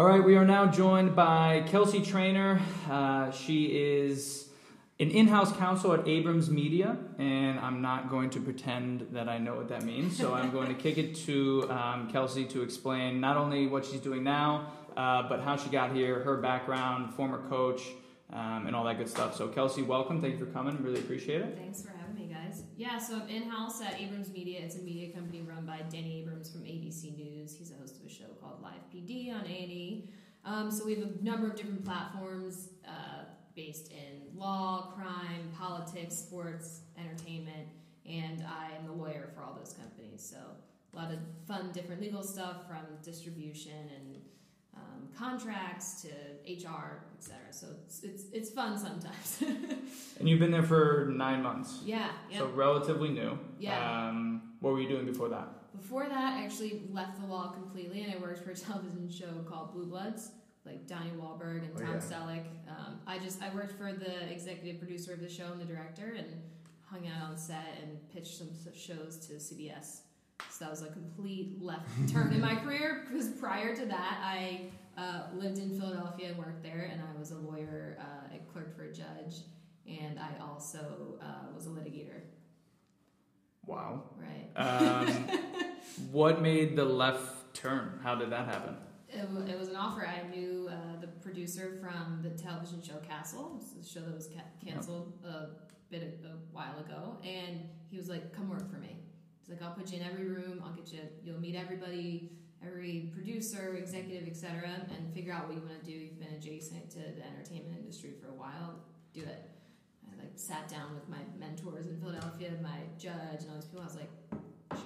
All right, we are now joined by Kelsey Trainor. Uh, she is an in house counsel at Abrams Media, and I'm not going to pretend that I know what that means. So I'm going to kick it to um, Kelsey to explain not only what she's doing now, uh, but how she got here, her background, former coach, um, and all that good stuff. So, Kelsey, welcome. Thank you for coming. Really appreciate it. Thanks for having me, guys. Yeah, so I'm in house at Abrams Media. It's a media company run by Danny Abrams from ABC News. He's a host of a show called Live PD on A&E. Um, so we have a number of different platforms uh, based in law, crime, politics, sports, entertainment, and I am the lawyer for all those companies. So a lot of fun, different legal stuff from distribution and um, contracts to HR, etc. So it's, it's it's fun sometimes. And you've been there for nine months, yeah, yeah. so relatively new. Yeah. Um, what were you doing before that? Before that, I actually left the law completely, and I worked for a television show called Blue Bloods, like Donnie Wahlberg and Oh, Tom yeah. Selleck. Um, I just I worked for the executive producer of the show and the director, and hung out on set and pitched some shows to CBS. So that was a complete left turn in my career because prior to that, I uh, lived in Philadelphia and worked there, and I was a lawyer. Uh, I clerked for a judge, and I also uh, was a litigator. Wow. Right. Um, what made the left turn? How did that happen? It, it was an offer. I knew uh, the producer from the television show Castle, a show that was ca- canceled a bit a, a while ago, and he was like, "Come work for me." He's like, "I'll put you in every room. I'll get you. You'll meet everybody, every producer, executive, etc., and figure out what you want to do. You've been adjacent to the entertainment industry for a while. Do it." Sat down with my mentors in Philadelphia, my judge, and all these people. I was like,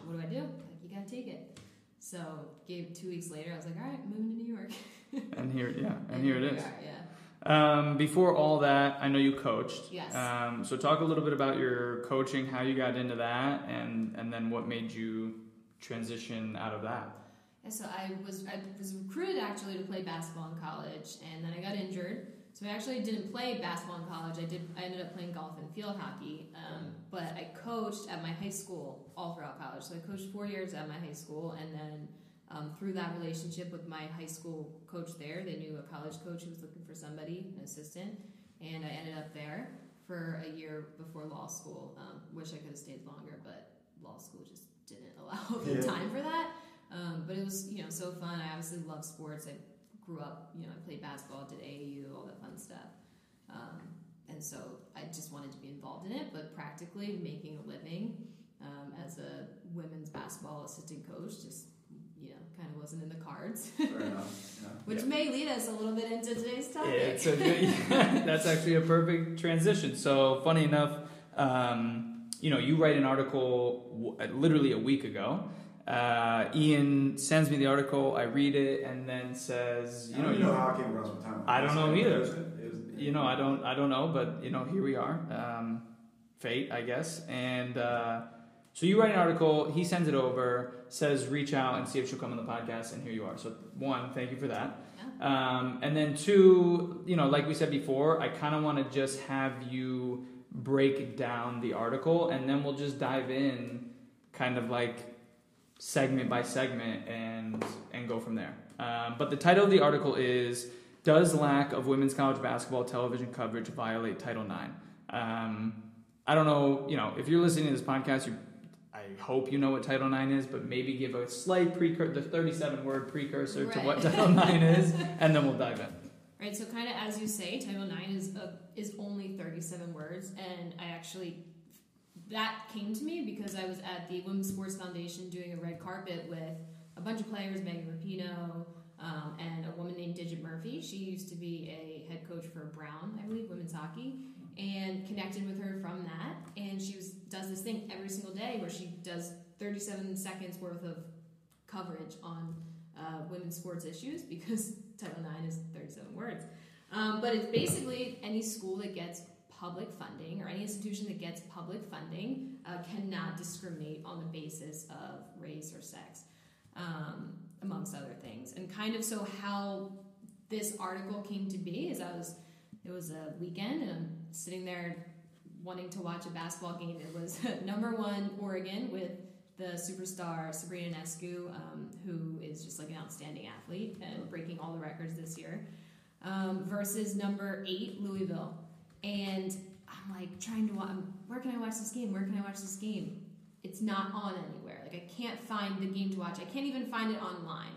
"What do I do?" Like, you gotta take it. So, gave two weeks later, I was like, all right, moving to New York. And here, yeah, and here it we is. are, yeah. Um, before all that, I know you coached. Yes. Um, so talk a little bit about your coaching, how you got into that, and and then what made you transition out of that. And so I was I was recruited actually to play basketball in college, and then I got injured. So I actually didn't play basketball in college. I did. I ended up playing golf and field hockey, um, but I coached at my high school all throughout college. So I coached four years at my high school, and then um, through that relationship with my high school coach there, they knew a college coach who was looking for somebody, an assistant, and I ended up there for a year before law school. Um, wish I could have stayed longer, but law school just didn't allow Yeah. time for that. Um, but it was you know so fun. I obviously love sports. I grew up you know I played basketball, did AAU, all that fun stuff. Um, and so I just wanted to be involved in it, but practically making a living um, as a women's basketball assistant coach just you know kind of wasn't in the cards. Fair enough. Yeah. Which may lead us a little bit into today's topic. It's a good, that's actually a perfect transition. So funny enough, um, you know, you write an article w- literally a week ago. Uh, Ian sends me the article. I read it and then says, You know, you know, know, how I came across my time. I don't know either. Is it- is- you know, I don't, I don't know, but you know, here we are. Um, fate, I guess. And uh, so you write an article. He sends it over. Says reach out and see if she'll come on the podcast. And here you are. So one, thank you for that. Um, and then two, you know, like we said before, I kind of want to just have you break down the article, and then we'll just dive in, kind of like segment by segment, and and go from there. Um, but the title of the article is "Does lack of women's college basketball television coverage violate Title IX?" Um, I don't know, you know, if you're listening to this podcast, you. I hope you know what Title IX is, but maybe give a slight precursor, the 37 word precursor to what Title IX is, and then we'll dive in. Right, so kind of as you say, Title IX is a, is only 37 words, and I actually that came to me because I was at the Women's Sports Foundation doing a red carpet with a bunch of players, Megan Rapinoe, um, and a woman named Digit Murphy. She used to be a head coach for Brown, I believe, women's hockey, and connected with her from that. And she was does this thing every single day where she does 37 seconds worth of coverage on uh, women's sports issues because Title IX is 37 words. Um, but it's basically any school that gets public funding or any institution that gets public funding uh, cannot discriminate on the basis of race or sex, um, amongst other things. And kind of so how this article came to be is I was it was a weekend and I'm sitting there wanting to watch a basketball game. It was number one Oregon with the superstar Sabrina Ionescu, um, who is just like an outstanding athlete and breaking all the records this year, um, versus number eight Louisville. And I'm like trying to watch. Where can I watch this game? Where can I watch this game? It's not on anywhere. Like I can't find the game to watch. I can't even find it online.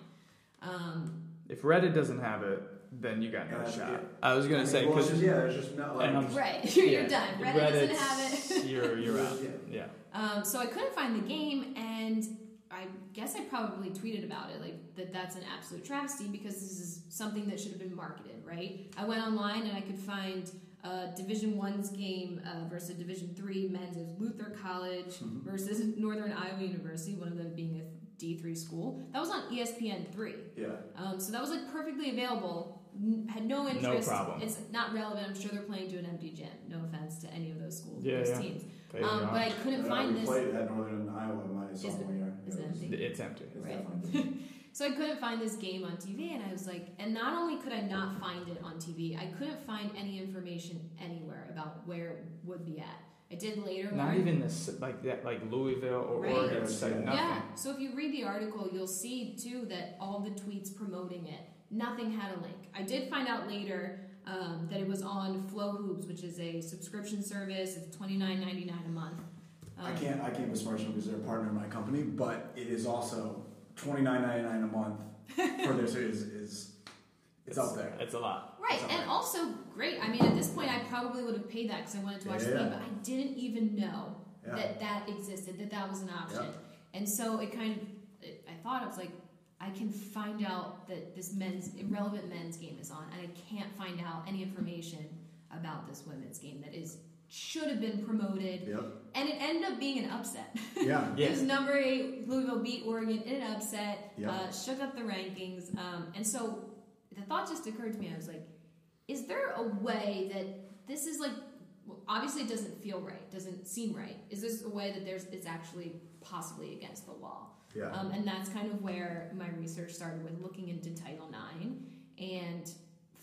Um, If Reddit doesn't have it, then you got no Uh, shot. yeah. I was gonna I mean, say because just, yeah, there's just no like. And I'm- right, you're, yeah, you're done. Reddit doesn't have it. You're you're out. Yeah. Yeah. Um, so I couldn't find the game, and I guess I probably tweeted about it, like that that's an absolute travesty because this is something that should have been marketed, right? I went online and I could find a Division One's game uh, versus Division Three men's at Luther College Mhm. versus Northern Iowa University, one of them being a D three school. That was on ESPN three. Yeah. Um, so that was like perfectly available. N- had no interest. No problem. It's not relevant. I'm sure they're playing to an empty gym. No offense to any of those schools, Yeah, those yeah. teams. Um, but I couldn't Uh, find we this. played at Northern Iowa my sophomore year. is it empty? it's empty. It's Right. definitely. So I couldn't find this game on TV, and I was like, and not only could I not find it on TV, I couldn't find any information anywhere about where it would be at. I did later Not learn. even this like that like Louisville or Right. Oregon site. Yeah. Nothing. Yeah. So if you read the article, you'll see too that all the tweets promoting it, nothing had a link. I did find out later um, that it was on Flow Hoops, which is a subscription service. It's twenty nine ninety nine a month. I Um, can't I can't besmirch them because they're a partner in my company, but it is also twenty nine ninety nine a month for this is is it's up there. It's a lot. Right, Something. and also great. I mean, at this point, I probably would have paid that because I wanted to watch the Yeah. game, but I didn't even know Yeah. that that existed, that that was an option. Yeah. And so it kind of, it, I thought I was like, I can find out that this men's irrelevant men's game is on, and I can't find out any information about this women's game that is should have been promoted, Yep. and it ended up being an upset. Yeah. It was number eight. Louisville beat Oregon in an upset. Yep. Uh, shook up the rankings. Um, and so the thought just occurred to me. I was like, is there a way that this is like? Well, obviously, it doesn't feel right. Doesn't seem right. Is this a way that there's it's actually possibly against the law? Yeah. Um, and that's kind of where my research started with looking into Title IX and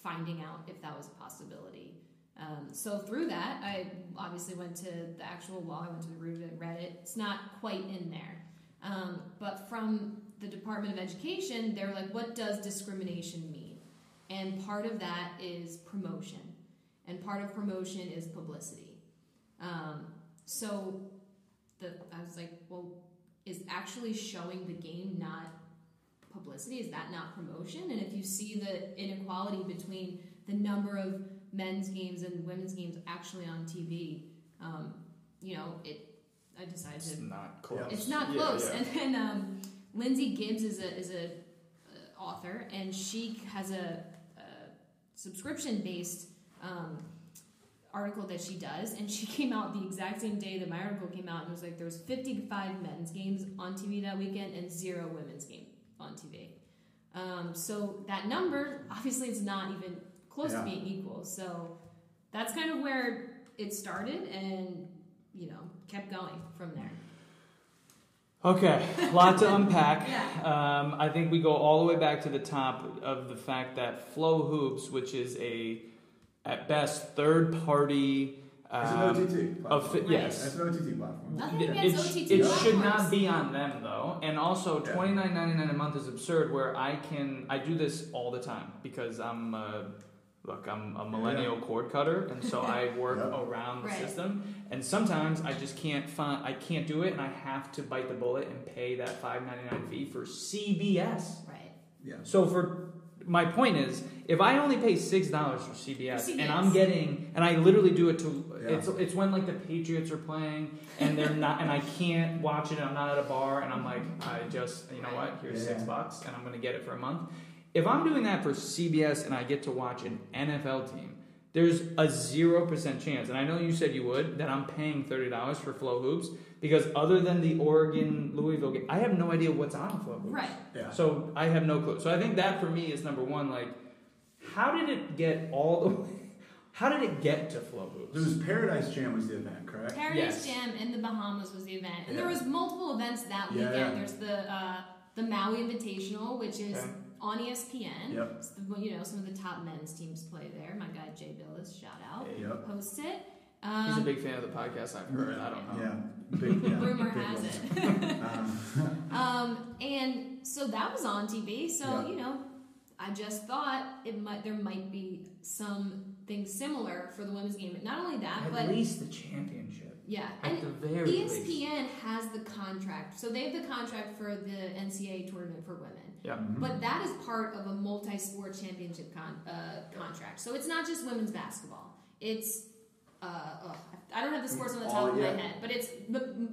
finding out if that was a possibility. Um, so through that, I obviously went to the actual law. I went to the root of it, read it. It's not quite in there. Um, but from the Department of Education, they're like, what does discrimination mean? And part of that is promotion. And part of promotion is publicity. Um, so the, I was like, well, is actually showing the game not publicity? Is that not promotion? And if you see the inequality between the number of men's games and women's games actually on TV, um, you know, it. I decided It's not close. It's not Yeah, close. yeah. And then um, Lindsay Gibbs is a is a uh, author, and she has a, a subscription based. Um, article that she does and she came out the exact same day that my article came out and it was like there was 55 men's games on tv that weekend and zero women's game on tv um, so that number obviously is not even close Yeah. to being equal so that's kind of where it started and you know kept going from there Okay, a lot to unpack. Yeah. Um, I think we go all the way back to the top of the fact that Flow Hoops, which is a at best third party. It's an Um, OTT. platform. of fi- yes. It's an OTT platform. Nothing it, against OTT it should not be on them though, and also Yeah. twenty nine ninety nine a month is absurd. Where I can I do this all the time because I'm uh, look I'm a millennial cord cutter, and so I work Yep. around the Right. system. And sometimes I just can't find I can't do it, and I have to bite the bullet and pay that five ninety nine fee for CBS. right Yeah. So for my point is, if I only pay six dollars for CBS, For and I'm getting, and I literally do it to, Yeah. it's it's when like the Patriots are playing and they're not, and I can't watch it. And I'm not at a bar, and I'm like, I just, you know what? Here's six bucks, and I'm gonna get it for a month. If I'm doing that for CBS and I get to watch an NFL team, there's a zero percent chance, and I know you said you would, that I'm paying thirty dollars for Flow Hoops because other than the Oregon Louisville game, I have no idea what's on Flow Hoops. Right. Yeah. So I have no clue. So I think that for me is number one. Like, how did it get all the way? How did it get to Flow It Hoops? was Paradise Jam was the event, correct? Paradise Yes. Jam in the Bahamas was the event, and there was multiple events that Yeah, weekend. yeah. There's the uh, the Maui Invitational, which is Okay. On ESPN. Yep. The, you know, some of the top men's teams play there. My guy Jay Bilas, shout out, Yep. hosts it. He's a Um, big fan of the podcast. I've heard. I don't know. Yeah. Big, yeah. rumor big has ones. it. Um, Um, and so that was on TV. So Yeah. you know, I just thought it might there might be some something similar for the women's game. Not only that, At but at least the championship. yeah, At and the very least. ESPN has the contract. So they have the contract for the NCAA tournament for women. Yeah. mhm. But that is part of a multi-sport championship con- uh, contract. So it's not just women's basketball. It's uh, ugh, I don't have the sports on the top All- of yeah. my head, but it's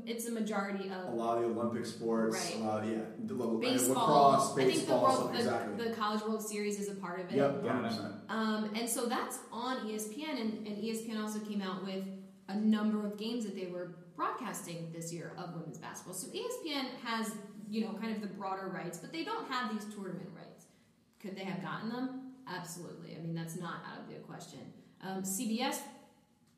it's a majority of a lot of the Olympic sports, Right. a lot of, yeah, the little, baseball. lacrosse, I think the, baseball, world, stuff, the, exactly. the College World Series is a part of it. Yep, Yeah. 100%. Um, and so that's on ESPN, and, and ESPN also came out with a number of games that they were broadcasting this year of women's basketball. So ESPN has, you know, kind of the broader rights, but they don't have these tournament rights. Could they have gotten them? Absolutely. I mean, that's not out of the question. Um, CBS,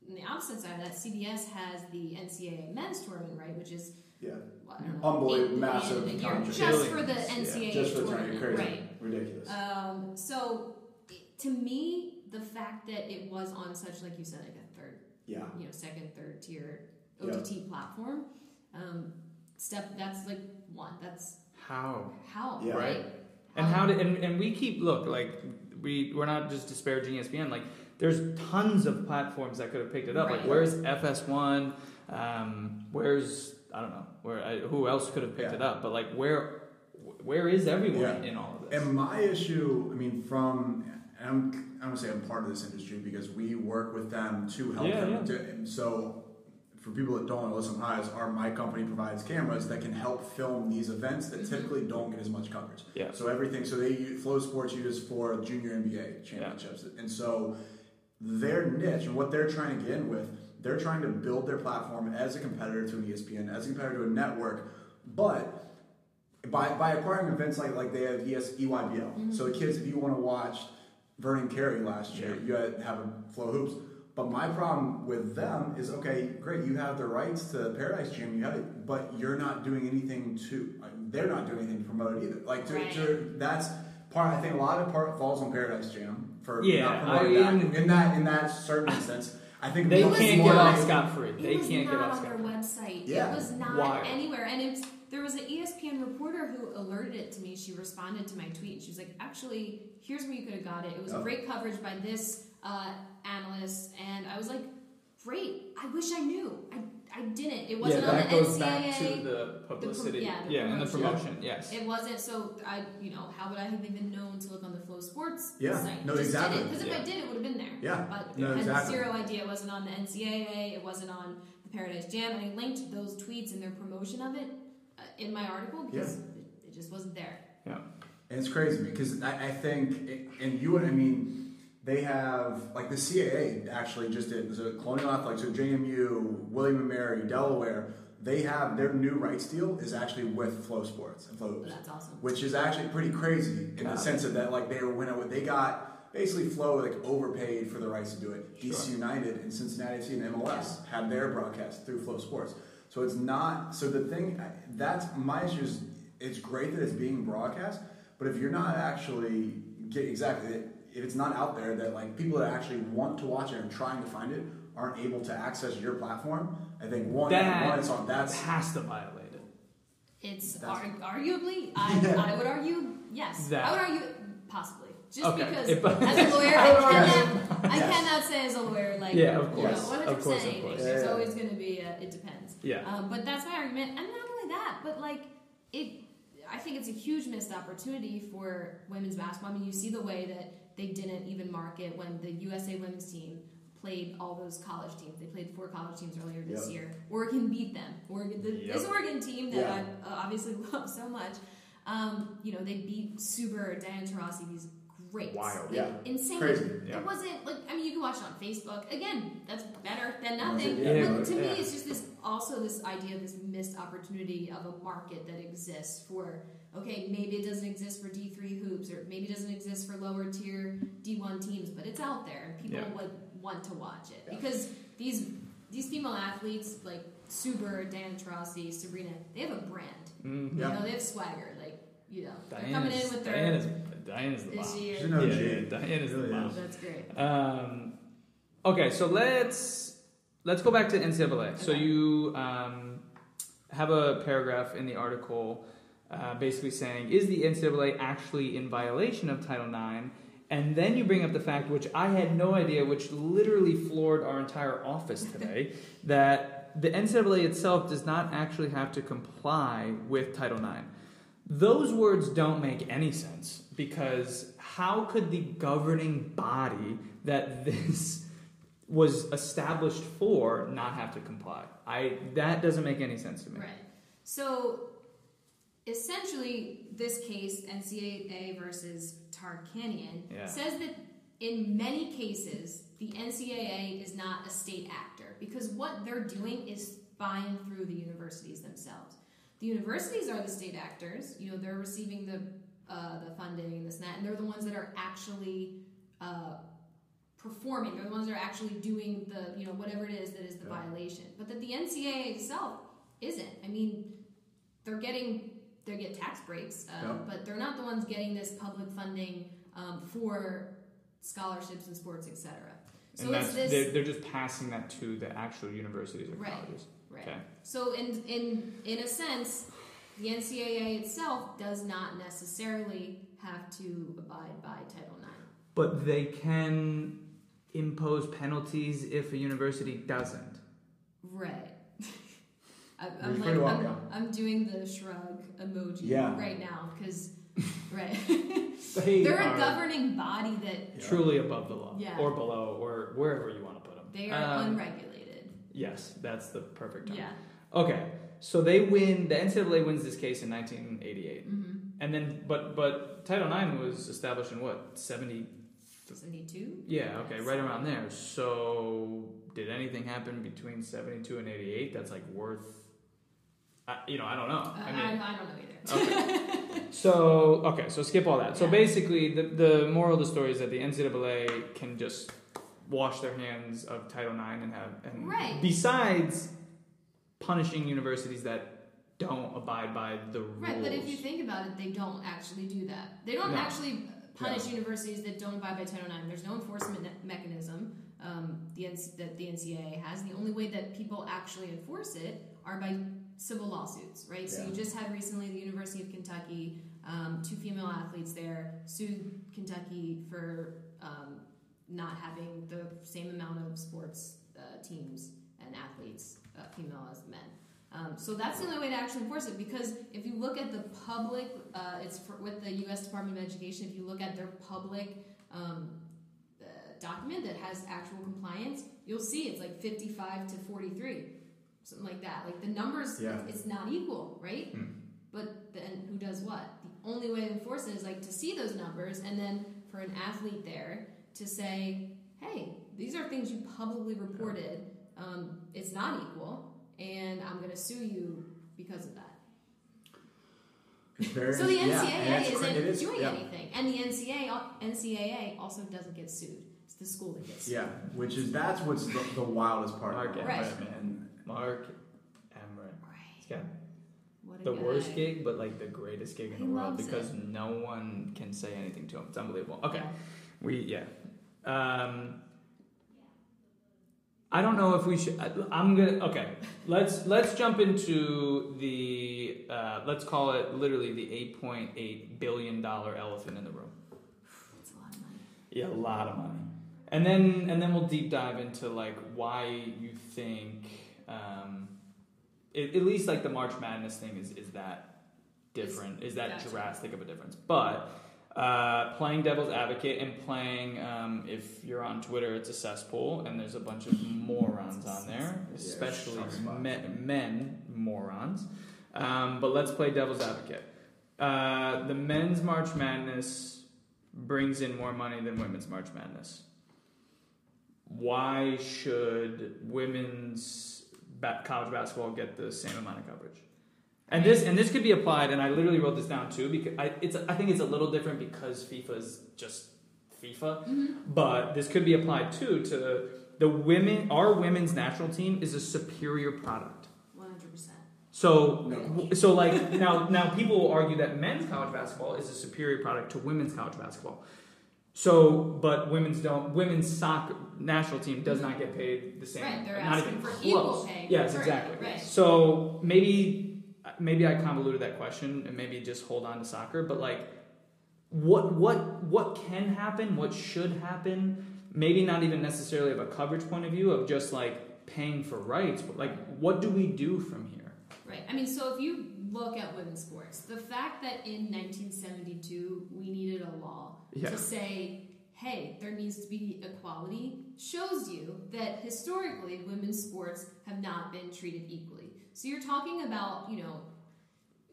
on the opposite side of that, CBS has the NCAA men's tournament right, which is Yeah, I don't know, Unbelievable, massive contract. just for the Billions, yeah. NCAA just for tournament, crazy, right? ridiculous. Um, so to me, the fact that it was on such, like you said, like a third, yeah, you know, second, third tier. OTT platform, um, step that's like one. That's How? how Yeah. right. And Um, how did and, and we keep look like we we're not just disparaging ESPN like there's tons of platforms that could have picked it up like where's FS1 um, where's I don't know where I, who else could have picked Yeah. it up but like where where is everyone Yeah. in all of this And my issue, I mean, from and I'm I don't say I'm part of this industry because we work with them to help Yeah, them. yeah. To, and so, for people that don't know, Listen Highs, our my company provides cameras that can help film these events that Mhm. typically don't get as much coverage. yeah So everything, so they use, Flow Sports uses for junior NBA championships, and so their niche and what they're trying to get in with, they're trying to build their platform as a competitor to an ESPN, as a competitor to a network, but by, by acquiring events like like they have ES, EYBL. So the kids, if you want to watch Vernon Carey last year, you had have a Flow Hoops. But my problem with them is okay, great, you have the rights to Paradise Jam, you have it, but you're not doing anything to. They're not doing anything to promote it either. Like to, to that's part. I think a lot of part falls on Paradise Jam for Yeah, not promoting I that. in that in that certain sense. I think they can't get off than- scot free they was can't not get off on scot their free website. Yeah. It was not Wild. anywhere. And it's there was an ESPN reporter who alerted it to me. She responded to my tweet. She was like, "Actually, here's where you could have got it. It was Oh. great coverage by this uh, analyst." And I was like, "Great! I wish I knew. I I didn't. It wasn't that on the goes NCAA. back to the publicity yeah, the and the promotion. promotion yes It wasn't so. I, you know, how would I have even known to look on the Flow Sports Yeah, site? no, Just exactly. Because if Yeah. I did, it would have been there. Yeah, but no, I had exactly. zero idea. It wasn't on the NCAA. It wasn't on the Paradise Jam. And I linked those tweets and their promotion of it uh, in my article because it, it just wasn't there. Yeah. And it's crazy because I, I think, and you would, I mean, they have, like the CAA actually just did, so Colonial Athletics, so JMU, William and Mary, Delaware, they have, their new rights deal is actually with Flow Sports and Flow that's awesome. which is actually pretty crazy in the sense of that, like they were winning, they got, basically Flow like overpaid for the rights to do it. Sure. DC United and Cincinnati FC and MLS had their broadcast through Flow Sports. So it's not, so the thing, that's my issue is, it's great that it's being broadcast, but if you're not actually get exactly if it's not out there that like people that actually want to watch it and trying to find it aren't able to access your platform, I think one, That- one it's on that's has to violate it It's ar- arguably, I, I would argue, yes. That- I would argue, possibly. Just Okay. because, If- as a lawyer, I I would cannot, I Yes. cannot say as a lawyer, like, Yeah, of you know, course. 100% Of course, of anything. course. There's Yeah. always going to be, a, it depends. yeah Um, but that's my argument. And not only that, but like it, I think it's a huge missed opportunity for women's basketball. I mean, you see the way that they didn't even market when the USA women's team played all those college teams. They played four college teams earlier this Yep. year. Oregon beat them. Oregon, the, this Oregon team that Yeah. I uh, obviously love so much. Um, you know, they beat Sue Bird, Diana Taurasi, these great. Wild. Like, Yeah. Insane. Crazy. Yeah. It wasn't like I mean you can watch it on Facebook. Again, that's better than nothing. Yeah, but to me it's just this also this idea of this missed opportunity of a market that exists for okay, maybe it doesn't exist for D three hoops or maybe it doesn't exist for lower tier D one teams, but it's out there and people Yeah. would want to watch it. Yeah. Because these these female athletes like Suber, Diana Taurasi, Sabrina, they have a brand. Mm. Yeah. You know, they have swagger. Like, you know, they're coming in with their Diane is, Diane is the this bomb. She's an OG. Yeah, yeah, Diane is the Really bomb. is. That's great. Um, okay, so let's let's go back to NCAA. So Okay. you um, have a paragraph in the article uh, basically saying, "Is the NCAA actually in violation of Title IX?" And then you bring up the fact, which I had no idea, which literally floored our entire office today, that the NCAA itself does not actually have to comply with Title IX. Those words don't make any sense because how could the governing body that this was established for not have to comply? I that doesn't make any sense to me. Right. So essentially, this case, NCAA versus Tarkanian, Yeah. says that in many cases, the NCAA is not a state actor because what they're doing is buying through the universities themselves. The universities are the state actors. You know, they're receiving the uh, the funding and this and that, and they're the ones that are actually uh, performing. They're the ones that are actually doing the you know whatever it is that is the Yeah. violation. But that the NCAA itself isn't. I mean, they're getting they get tax breaks, uh, Yeah. but they're not the ones getting this public funding um, for scholarships and sports, etc. So and that's this they're, they're just passing that to the actual universities or Right. colleges. right. Okay. So in in in a sense, the NCAA itself does not necessarily have to abide by Title IX. But they can impose penalties if a university doesn't. Right. I, I'm, like I'm. I'm doing the shrug emoji Yeah. right now because right They they're are a governing body that Yeah. truly above the law, Yeah. or below, or wherever you want to put them. they are um, unregulated. Yes, that's the perfect term. Yeah. Okay, so they win. The NCAA wins this case in 1988, Mm-hmm. and then but but Title IX was established in what 70? Seventy-two. Yeah, okay, right around there. So did anything happen between 72 and 88 that's like worth? I, you know, I don't know. Uh, I I, mean, I, don't know either. okay. so okay, so skip all that. So Yeah. basically, the the moral of the story is that the NCAA can just wash their hands of Title IX and have and Right. besides punishing universities that don't abide by the rules. Right, but if you think about it, they don't actually do that. They don't No. actually punish universities that don't abide by Title IX. There's no enforcement mechanism um, the that the NCAA has. The only way that people actually enforce it are by civil lawsuits, right? So you just had recently the University of Kentucky, um, two female athletes there sued Kentucky for um, not having the same amount of sports uh, teams and athletes, uh, female as men. Um, so that's the only way to actually enforce it because if you look at the public, uh, it's for, with the U.S. Department of Education. If you look at their public um, uh, document that has actual compliance, you'll see it's like 55 to 43, something like that. Like the numbers, Yeah. it's not equal, right? Hmm. But then who does what? The only way to enforce it is like to see those numbers and then for an athlete there to say, hey, these are things you publicly reported. Um, it's not equal, and I'm going to sue you because of that. It's So the NCAA and it's cra- isn't it is- doing yeah. anything, and the NCAA NCAA also doesn't get sued. It's the school that gets sued. Yeah, which is that's what's the, the wildest part. Mark about Right. this, man. Mark Emmert, he's Right. got What a the guy. worst gig, but like the greatest gig in He the world because it. no one can say anything to him. It's unbelievable. Okay, Yeah. we yeah. Um, I don't know if we should. I'm gonna okay. Let's let's jump into the uh, let's call it literally the 8.8 billion dollar elephant in the room. It's a lot of money. Yeah, a lot of money. And then and then we'll deep dive into like why you think um, it, at least like the March Madness thing is is that different? Is that drastic of a difference? But uh, playing devil's advocate and playing um, if you're on Twitter, it's a cesspool, and there's a bunch of morons on there, especially spot. men, men morons. Um, but let's play devil's advocate. Uh, the men's March Madness brings in more money than women's March Madness. Why should women's college basketball get the same amount of coverage? And this and this could be applied, and I literally wrote this down too because I, it's I think it's a little different because FIFA is just FIFA, mm-hmm. but this could be applied too to the women. Our women's national team is a superior product. One hundred percent. So, No. so like now, now people will argue that men's college basketball is a superior product to women's college basketball. So, but women's don't. Women's soccer national team does not get paid the same. Right, they're not asking even for close. equal pay. Yes, Right, exactly. right. So maybe, maybe I convoluted that question, and maybe just hold on to soccer. But like, what, what, what can happen? What should happen? Maybe not even necessarily of a coverage point of view of just like paying for rights, but like, what do we do from here? Right. I mean, so if you look at women's sports, the fact that in 1972 we needed a law Yeah. to say, hey, there needs to be equality shows you that historically women's sports have not been treated equally. So you're talking about, you know,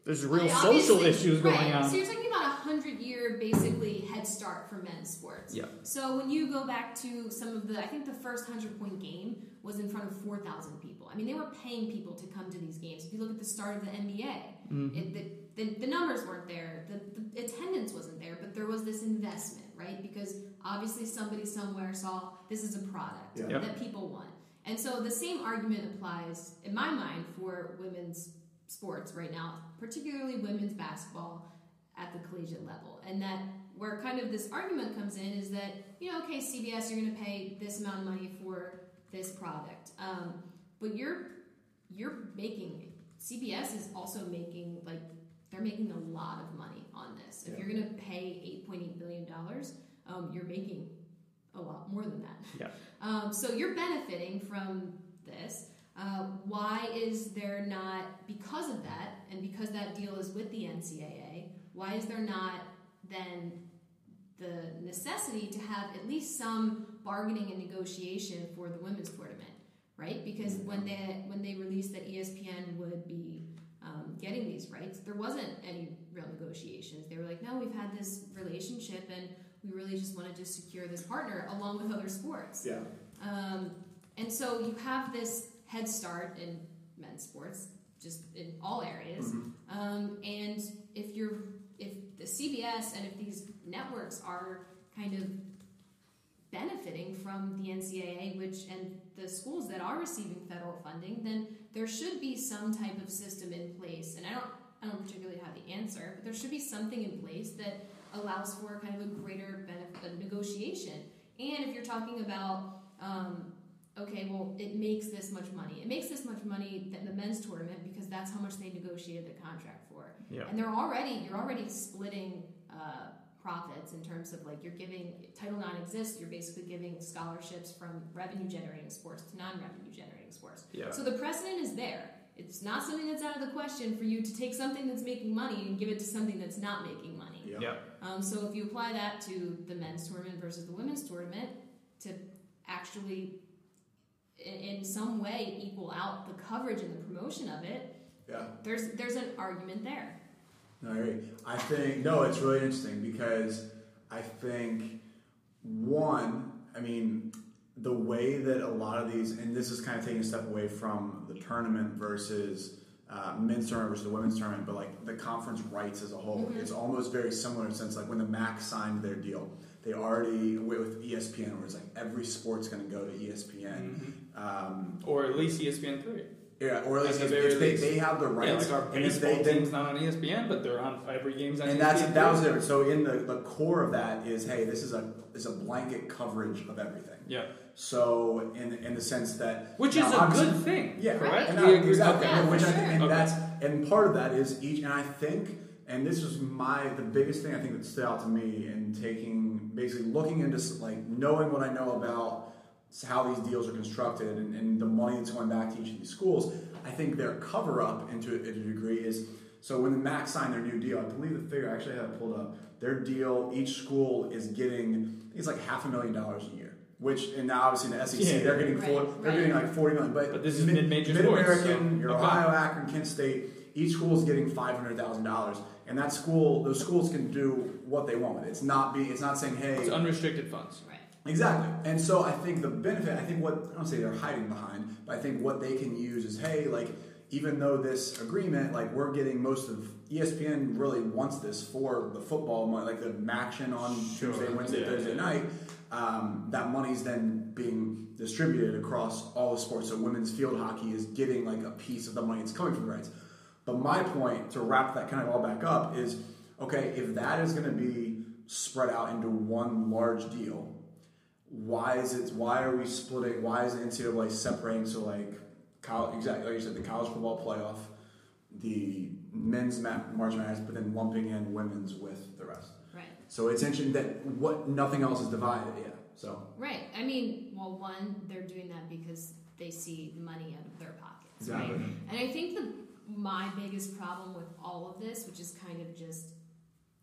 There's real social issues going on. So you're talking about a hundred year basically head start for men's sports. Yeah. So when you go back to some of the, I think the first hundred point game was in front of four thousand people. I mean, they were paying people to come to these games. If you look at the start of the NBA, Mm-hmm. it, the, the, the numbers weren't there, the, the attendance wasn't there, but there was this investment, right? Because obviously somebody somewhere saw this is a product Yeah. That people want. And so the same argument applies, in my mind, for women's sports right now, particularly women's basketball at the collegiate level. And that where kind of this argument comes in is that, you know, okay, CBS, you're going to pay this amount of money for this product. Um, but you're you're making CBS is also making like they're making a lot of money on this. If Yeah. you're going to pay 8.8 billion dollars, um, you're making a lot more than that. Yeah. Um, so you're benefiting from this. Uh, why is there not, because of that, and because that deal is with the NCAA, why is there not then the necessity to have at least some bargaining and negotiation for the women's tournament, right? Because when they when they released that ESPN would be um, getting these rights, there wasn't any real negotiations. They were like, no, we've had this relationship and we really just wanted to secure this partner along with other sports. Yeah. Um, and so you have this head start in men's sports, just in all areas. Mhm. Um, and if you're, if the CBS and if these networks are kind of benefiting from the NCAA, which and the schools that are receiving federal funding, then there should be some type of system in place. And I don't, I don't particularly have the answer, but there should be something in place that allows for kind of a greater benefit negotiation. And if you're talking about um, okay, well, it makes this much money. It makes this much money than the men's tournament because that's how much they negotiated the contract for. Yeah. And they're already you're already splitting uh, profits in terms of like you're giving Title IX exists. You're basically giving scholarships from revenue generating sports to non revenue generating sports. Yeah. So the precedent is there. It's not something that's out of the question for you to take something that's making money and give it to something that's not making money. Yeah. Yeah. Um, so if you apply that to the men's tournament versus the women's tournament, to actually, in, in some way, equal out the coverage and the promotion of it, Yeah. there's there's an argument there. No, I agree. I think no, it's really interesting because I think one, I mean, the way that a lot of these, and this is kind of taking a step away from the tournament versus uh, men's tournament versus the women's tournament, but like the conference rights as a whole, Mhm. it's almost very similar in the sense like when the MAC signed their deal, they already went with ESPN, where it's like every sport's going to go to ESPN. Um, Or at least ESPN three. yeah, or at At least the if, very they, they have the Yeah, rights, like our and if baseball they then team's not on ESPN, but they're on every game's on and ESPN. that's that was different. So in the, the core of that is hey, this is a is a blanket coverage of everything. yeah, So in in the sense that which now, is a good thing. yeah, correct. And we I- exactly. Yeah, which for I think, and Okay. that's and part of that is each, and I think, and this was my the biggest thing I think that stood out to me in taking basically looking into like knowing what I know about how these deals are constructed and, and the money that's going back to each of these schools. I think their cover up into to a degree is so when the MAC signed their new deal, I believe the figure I actually have it pulled up. Their deal, each school is getting, I think it's like half a million dollars a year. Which and now obviously in the SEC Yeah. they're getting Right, four, they're right. getting like forty million. But, But this is mid- mid-major Mid American, so- your okay. Ohio, Akron, Kent State. each school is getting five hundred thousand dollars, and that school, those schools can do what they want with it. It's not be, it's not saying, hey, It's unrestricted funds. Right. Exactly. And so I think the benefit, I think what, I don't say they're hiding behind, but I think what they can use is, hey, like, even though this agreement, like, we're getting most of, ESPN really wants this for the football money, like the action on Sure. Tuesday, Wednesday, Yeah, Thursday yeah. night. Um, that money's then being distributed across all the sports. So women's field hockey is getting like a piece of the money that's coming from the rights. But my point to wrap that kind of all back up is, okay, if that is going to be spread out into one large deal, why is it? Why are we splitting? Why is the NCAA separating? So like, college, exactly like you said, the college football playoff, the men's ma- March Madness, but then lumping in women's with the rest. Right. So it's interesting that what nothing else is divided. Yeah. So Right. I mean, well, one, they're doing that because they see the money out of their pockets, Exactly. right? And I think the my biggest problem with all of this, which is kind of just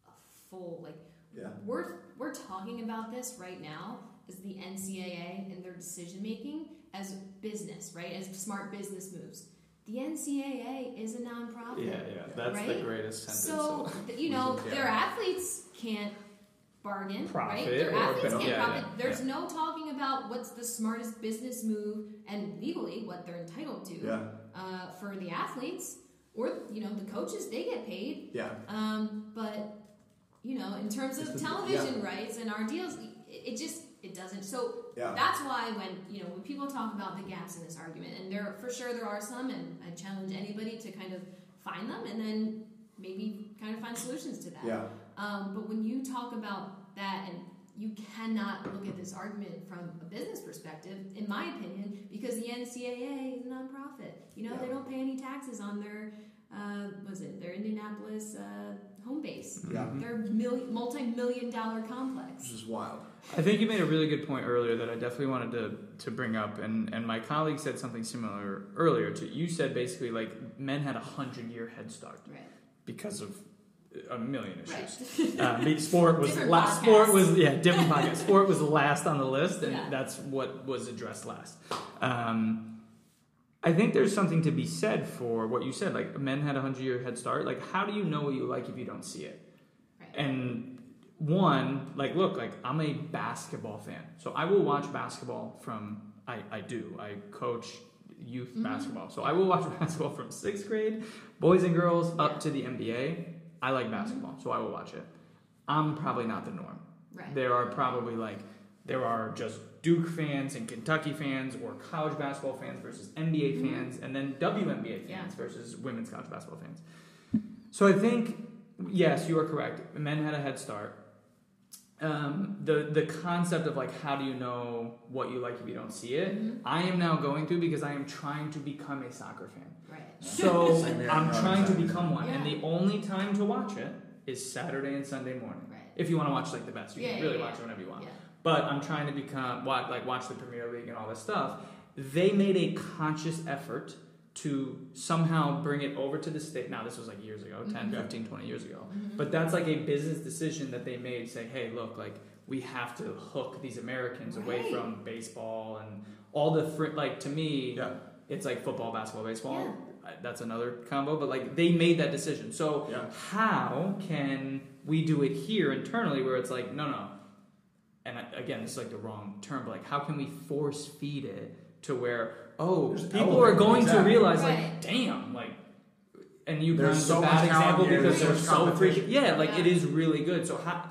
a full like yeah, we're we're talking about this right now as the NCAA and their decision making as business, right? As smart business moves. The NCAA is a nonprofit. Yeah, yeah. That's the greatest sentence. So th- you know, Yeah. their athletes can't bargain, right? Profit Their athletes can't Yeah, profit. yeah, There's no talking about what's the smartest business move and legally what they're entitled to yeah, uh, for the athletes or you know the coaches. They get paid, yeah. um, but you know, in terms of the- television rights and our deals, it, it just it doesn't. So Yeah. that's why when you know when people talk about the gaps in this argument, and there for sure there are some, and I challenge anybody to kind of find them and then maybe kind of find solutions to that. Yeah. Um, but when you talk about that, and you cannot look at this argument from a business perspective, in my opinion, because the NCAA is a nonprofit. You know, they don't pay any taxes on their uh, was it their Indianapolis uh, home base. Yeah. Their mil- multi-million dollar complex. Which is wild. I think you made a really good point earlier that I definitely wanted to, to bring up, and, and my colleague said something similar earlier. To you said basically like men had a hundred year head start Right. because of a million issues. Right. Uh, sport was Different last. podcasts. Sport was yeah, different podcast. Sport was last on the list, and Yeah. that's what was addressed last. Um, I think there's something to be said for what you said. Like men had a hundred year head start. Like how do you know what you like if you don't see it? Right. And one, like, look, like I'm a basketball fan, so I will watch basketball from. I, I do. I coach youth Mhm. basketball, so I will watch basketball from sixth grade, boys and girls, Yeah. up to the NBA. I like basketball, so I will watch it. I'm probably not the norm. Right. There are probably like there are just Duke fans and Kentucky fans, or college basketball fans versus NBA fans, and then WNBA fans Yeah. versus women's college basketball fans. So I think yes, you are correct. Men had a head start. Um, the the concept of like how do you know what you like if you don't see it? Mhm. I am now going through because I am trying to become a soccer fan. Right. So I'm trying to become one, and the only time to watch it is Saturday and Sunday morning. Right. If you want to watch like the best, you Yeah, can really yeah. watch it whenever you want. But I'm trying to become watch, like watch the Premier League and all this stuff. They made a conscious effort to somehow bring it over to the state. Now this was like years ago, 10, Mhm. 15, 20 years ago. Mhm. But that's like a business decision that they made. Say, hey, look, like we have to hook these Americans away from baseball and all the fr- like. To me, Yeah. it's like football, basketball, baseball. Yeah. That's another combo. But like they made that decision. So Yeah. how can we do it here internally where it's like no no and again this is like the wrong term but like how can we force feed it to where oh Just people elevate are it, going to exactly. realize Right. like damn like and you There's guys so a bad example here, because they're so so freaking yeah like it Yeah. is really good so how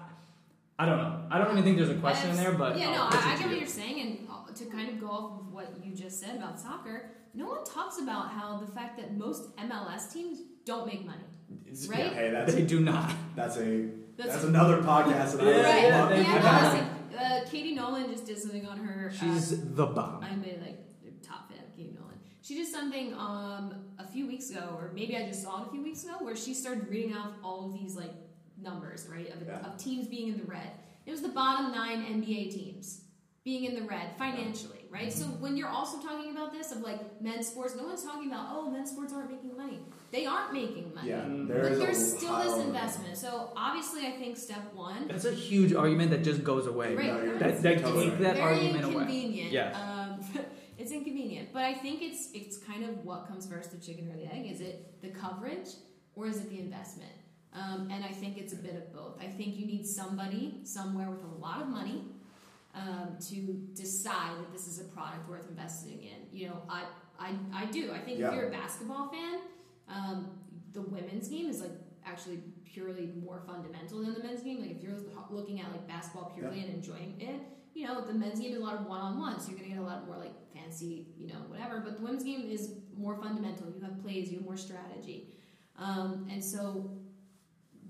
I don't know I don't even think there's a question in there but yeah, I'll no, pitch I, I it to get what you. you're saying, and uh, to kind of go off of what you just said about soccer, no one talks about how the fact that most MLS teams don't make money. It's- right? yeah, Hey, that's they do not that's a That's, that's another podcast that I Yeah, right. yeah, yeah, they- no, listen, uh, Katie Nolan just did something on her. uh, she's the bomb I'm a like top fan of Katie Nolan. She did something um a few weeks ago, or maybe I just saw it a few weeks ago, where she started reading off all of these like numbers, right, of, Yeah. of teams being in the red. It was the bottom nine NBA teams being in the red financially, right? So when you're also talking about this of like men's sports, no one's talking about oh men's sports aren't making money. They aren't making money. Yeah, Mm. But there's, there's still this investment. So obviously, I think step one, that's a huge argument that just goes away Right. No, you're that, that totally take right. that very argument away inconvenient. Yes. Um, it's It's inconvenient, but I think it's it's kind of what comes first, the chicken or the egg. Is it the coverage or is it the investment? Um, and I think it's a bit of both. I think you need somebody somewhere with a lot of money um, to decide that this is a product worth investing in. You know, I I, I do. I think Yeah. if you're a basketball fan, um, the women's game is like actually purely more fundamental than the men's game. Like if you're looking at like basketball purely and enjoying it, you know, the men's game is a lot of one-on-one, so you're gonna get a lot more like fancy, you know, whatever. But the women's game is more fundamental. You have plays, you have more strategy, um, and so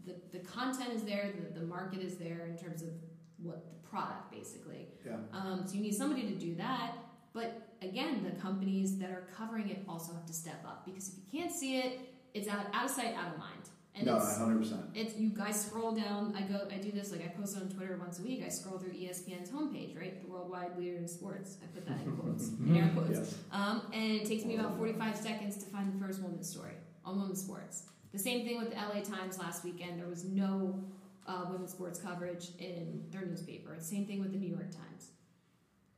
the the content is there, the, the market is there in terms of what the product basically. Yeah. Um, so you need somebody to do that. But again, the companies that are covering it also have to step up because if you can't see it, it's out, out of sight, out of mind. And no, it's, hundred percent. it's you guys scroll down. I go. I do this like I post it on Twitter once a week. I scroll through ESPN's homepage, right? The worldwide leader in sports. I put that in quotes, air quotes. Yes. Um, and it takes me about 45 seconds to find the first women's story on women's sports. The same thing with the LA Times last weekend. There was no uh, women's sports coverage in their newspaper. Same thing with the New York Times.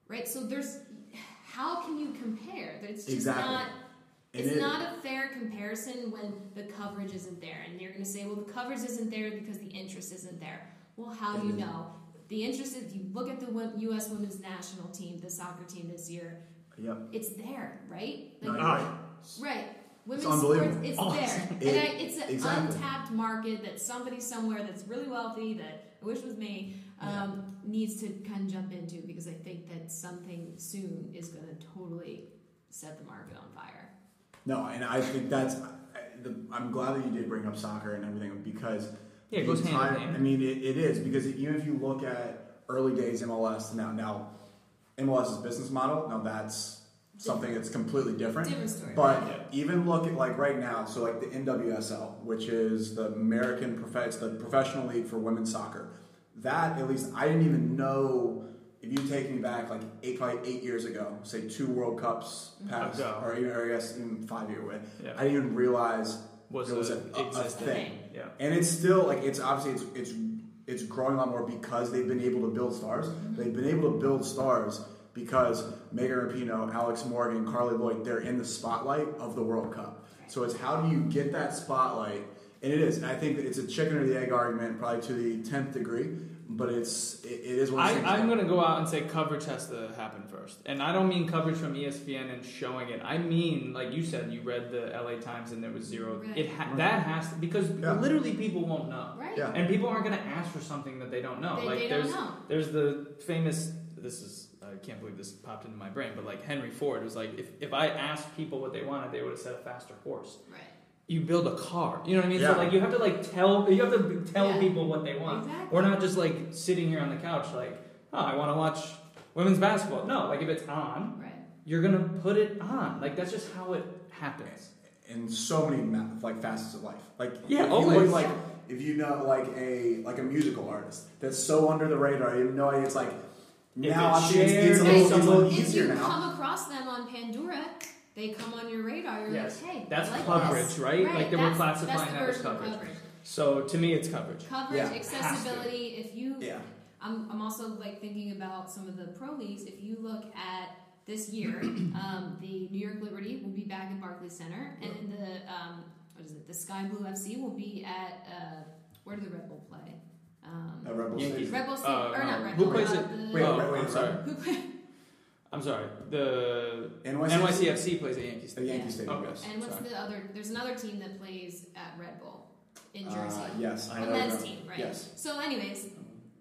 Right? So there's how can you compare? It's just Exactly. not it's it- not a fair comparison when the coverage isn't there. And you're going to say, well, the coverage isn't there because the interest isn't there. Well, how do you know? The interest is, you look at the U.S. women's national team, the soccer team this year, Yep. it's there, right? Like, you're right. Right. Women's unbelievable. sports, it's Awesome. there. It- and I, it's an exactly. untapped market that somebody somewhere that's really wealthy, that I wish was me, um, needs to kind of jump into because I think that something soon is going to totally set the market on fire. No, and I think that's. I- the- I'm glad that you did bring up soccer and everything because Yeah, it the goes hand in hand. I mean, it, it is because even if you look at early days MLS to now, now MLS's business model, now that's something that's completely different. Different story. But right? even look at like right now, so like the NWSL, which is the American prof- it's the professional league for women's soccer. That at least I didn't even know. If you take me back like eight, probably eight years ago, say two World Cups mm-hmm. past, Ago. or even or I guess even five year way, Yeah. I didn't even realize Was, there was a, a, a, thing. Yeah. And it's still like it's obviously it's it's it's growing a lot more because they've been able to build stars. Mm-hmm. They've been able to build stars because Megan Rapinoe, Alex Morgan, Carli Lloyd, they're in the spotlight of the World Cup. So it's how do you get that spotlight? And it is. And I think that it's a chicken or the egg argument, probably to the tenth degree. But it's it, it is one Of I, am going to go out and say coverage has to happen first. And I don't mean coverage from ESPN and showing it. I mean, like you said, you read the LA Times and there was zero. Right. It ha- That has to, because Yeah. literally people won't know. Right? Yeah. And people aren't going to ask for something that they don't know. They, like they there's don't know. there's the famous this is I can't believe this popped into my brain, but like Henry Ford was like if, if I asked people what they wanted, they would have said a faster horse. Right. You build a car. You know what I mean? Yeah. So like you have to like tell you have to tell Yeah. people what they want. Exactly. We're not just like sitting here on the couch like, oh, I want to watch women's basketball. No, like if it's on, Right. you're gonna put it on. Like that's just how it happens. in so many ma- like facets of life. Like Yeah, if you always. look, like if you know like a like a musical artist that's so under the radar, you have no idea. It's like now it's I it's, it's a little, if it's a little if easier you now. come across them on Pandora, they come on your radar. You're Yes. like, hey, That's like coverage, this. right? Like, they were classifying that's the that as version of coverage. So to me, it's coverage. Coverage, Yeah. accessibility. If you, Yeah, I'm, I'm also like thinking about some of the pro leagues. If you look at this year, um, the New York Liberty will be back at Barclays Center, and then the um, what is it? The Sky Blue FC will be at uh, where do the Red Bull play? Um, at Rebel Yankees. Stadium. Red Bull Uh, Stadium, or not no. Red Who plays uh, it? The, Wait, oh, wait, wait, I'm sorry. Who play, I'm sorry. The NYCFC? NYCFC plays at Yankees. The Yankee Yeah. Stadium. Okay. yes. and what's Sorry. the other? There's another team that plays at Red Bull in Uh, Jersey. yes, I A know. men's team, right? Yes. So, anyways,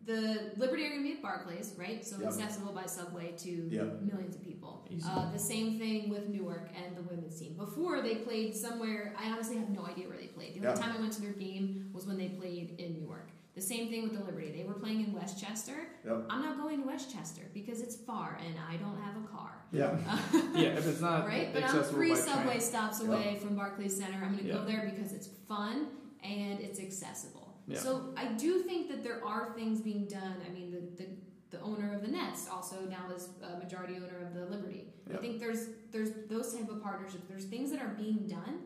the Liberty are going to be at Barclays, right? So Yep. accessible by subway to Yep. millions of people. Uh, the same thing with Newark and the women's team. Before they played somewhere, I honestly have no idea where they played. The only Yeah. time I went to their game was when they played in Newark. The same thing with the Liberty. They were playing in Westchester. Yep. I'm not going to Westchester because it's far and I don't have a car. Yeah. yeah, if it's not right? But I'm three subway train. stops away from Barclays Center. I'm going to Yeah. go there because it's fun and it's accessible. Yeah. So I do think that there are things being done. I mean, the the, the owner of the Nets also now is a majority owner of the Liberty. I think there's there's those type of partnerships. There's things that are being done,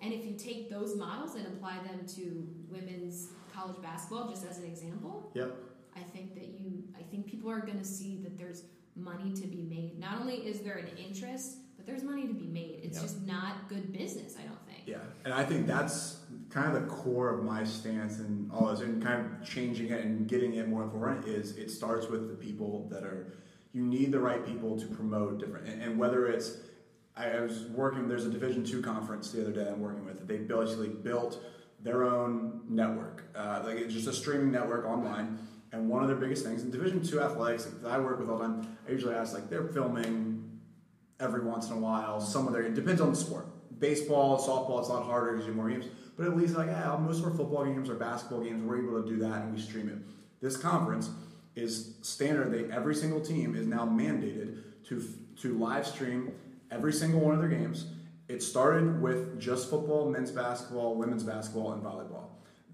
and if you take those models and apply them to women's college basketball, just as an example, Yep. I think that you I think people are going to see that there's money to be made. Not only is there an interest, but there's money to be made. It's Yep. just not good business, I don't think. Yeah, and I think that's kind of the core of my stance and all this, and kind of changing it and getting it more important is it starts with the people that are. You need the right people to promote different, and, and whether it's. I was working. There's a Division two conference the other day I'm working with. They basically built their own network, uh, like it's just a streaming network online. And one of their biggest things in Division two athletics that I work with all the time, I usually ask like they're filming every once in a while. Some of their it depends on the sport. Baseball, softball, it's a lot harder because you have more games. But at least like yeah, most of our football games or basketball games, we're able to do that and we stream it. This conference is standard. They every single team is now mandated to to live stream every single one of their games. It started with just football, men's basketball, women's basketball, and volleyball.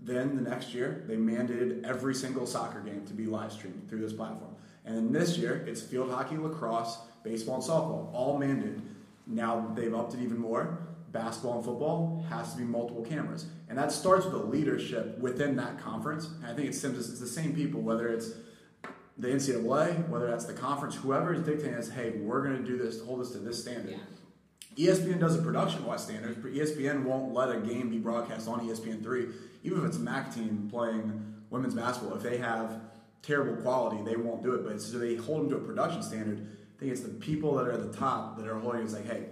Then the next year, they mandated every single soccer game to be live streamed through this platform. And then this year, it's field hockey, lacrosse, baseball, and softball, all mandated. Now they've upped it even more. Basketball and football has to be multiple cameras. And that starts with the leadership within that conference. And I think it's, it's the same people, whether it's the NCAA, whether that's the conference, whoever is dictating as, hey, we're going to do this, hold us to this standard. Yeah. ESPN does a production wise standards, but ESPN won't let a game be broadcast on ESPN three, even if it's a MAC team playing women's basketball. If they have terrible quality, they won't do it. But so they hold them to a production standard. I think it's the people that are at the top that are holding. It's like, hey,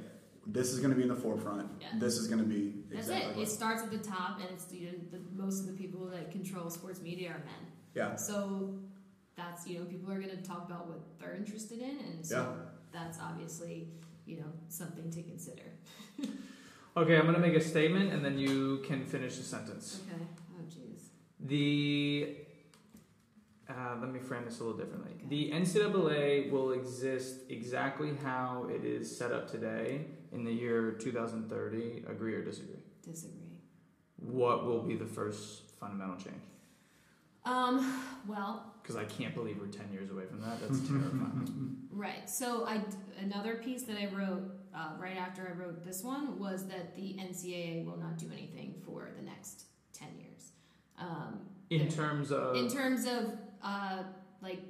this is going to be in the forefront. Yeah. This is going to be That's exactly it. what- It starts at the top, and it's you know, the, most of the people that control sports media are men. yeah, So that's you know people are going to talk about what they're interested in, and so Yeah. that's obviously you know something to consider. Okay, I'm gonna make a statement and then you can finish the sentence. Okay. Oh jeez. The uh, let me frame this a little differently. Okay. The NCAA will exist exactly how it is set up today in the year 2030. Agree or disagree? Disagree. What will be the first fundamental change? Um. Well, Because I can't believe we're 10 years away from that. That's terrifying. right. So I another piece that I wrote uh, right after I wrote this one was that the NCAA will not do anything for the next ten years. Um, In terms of in terms of uh, like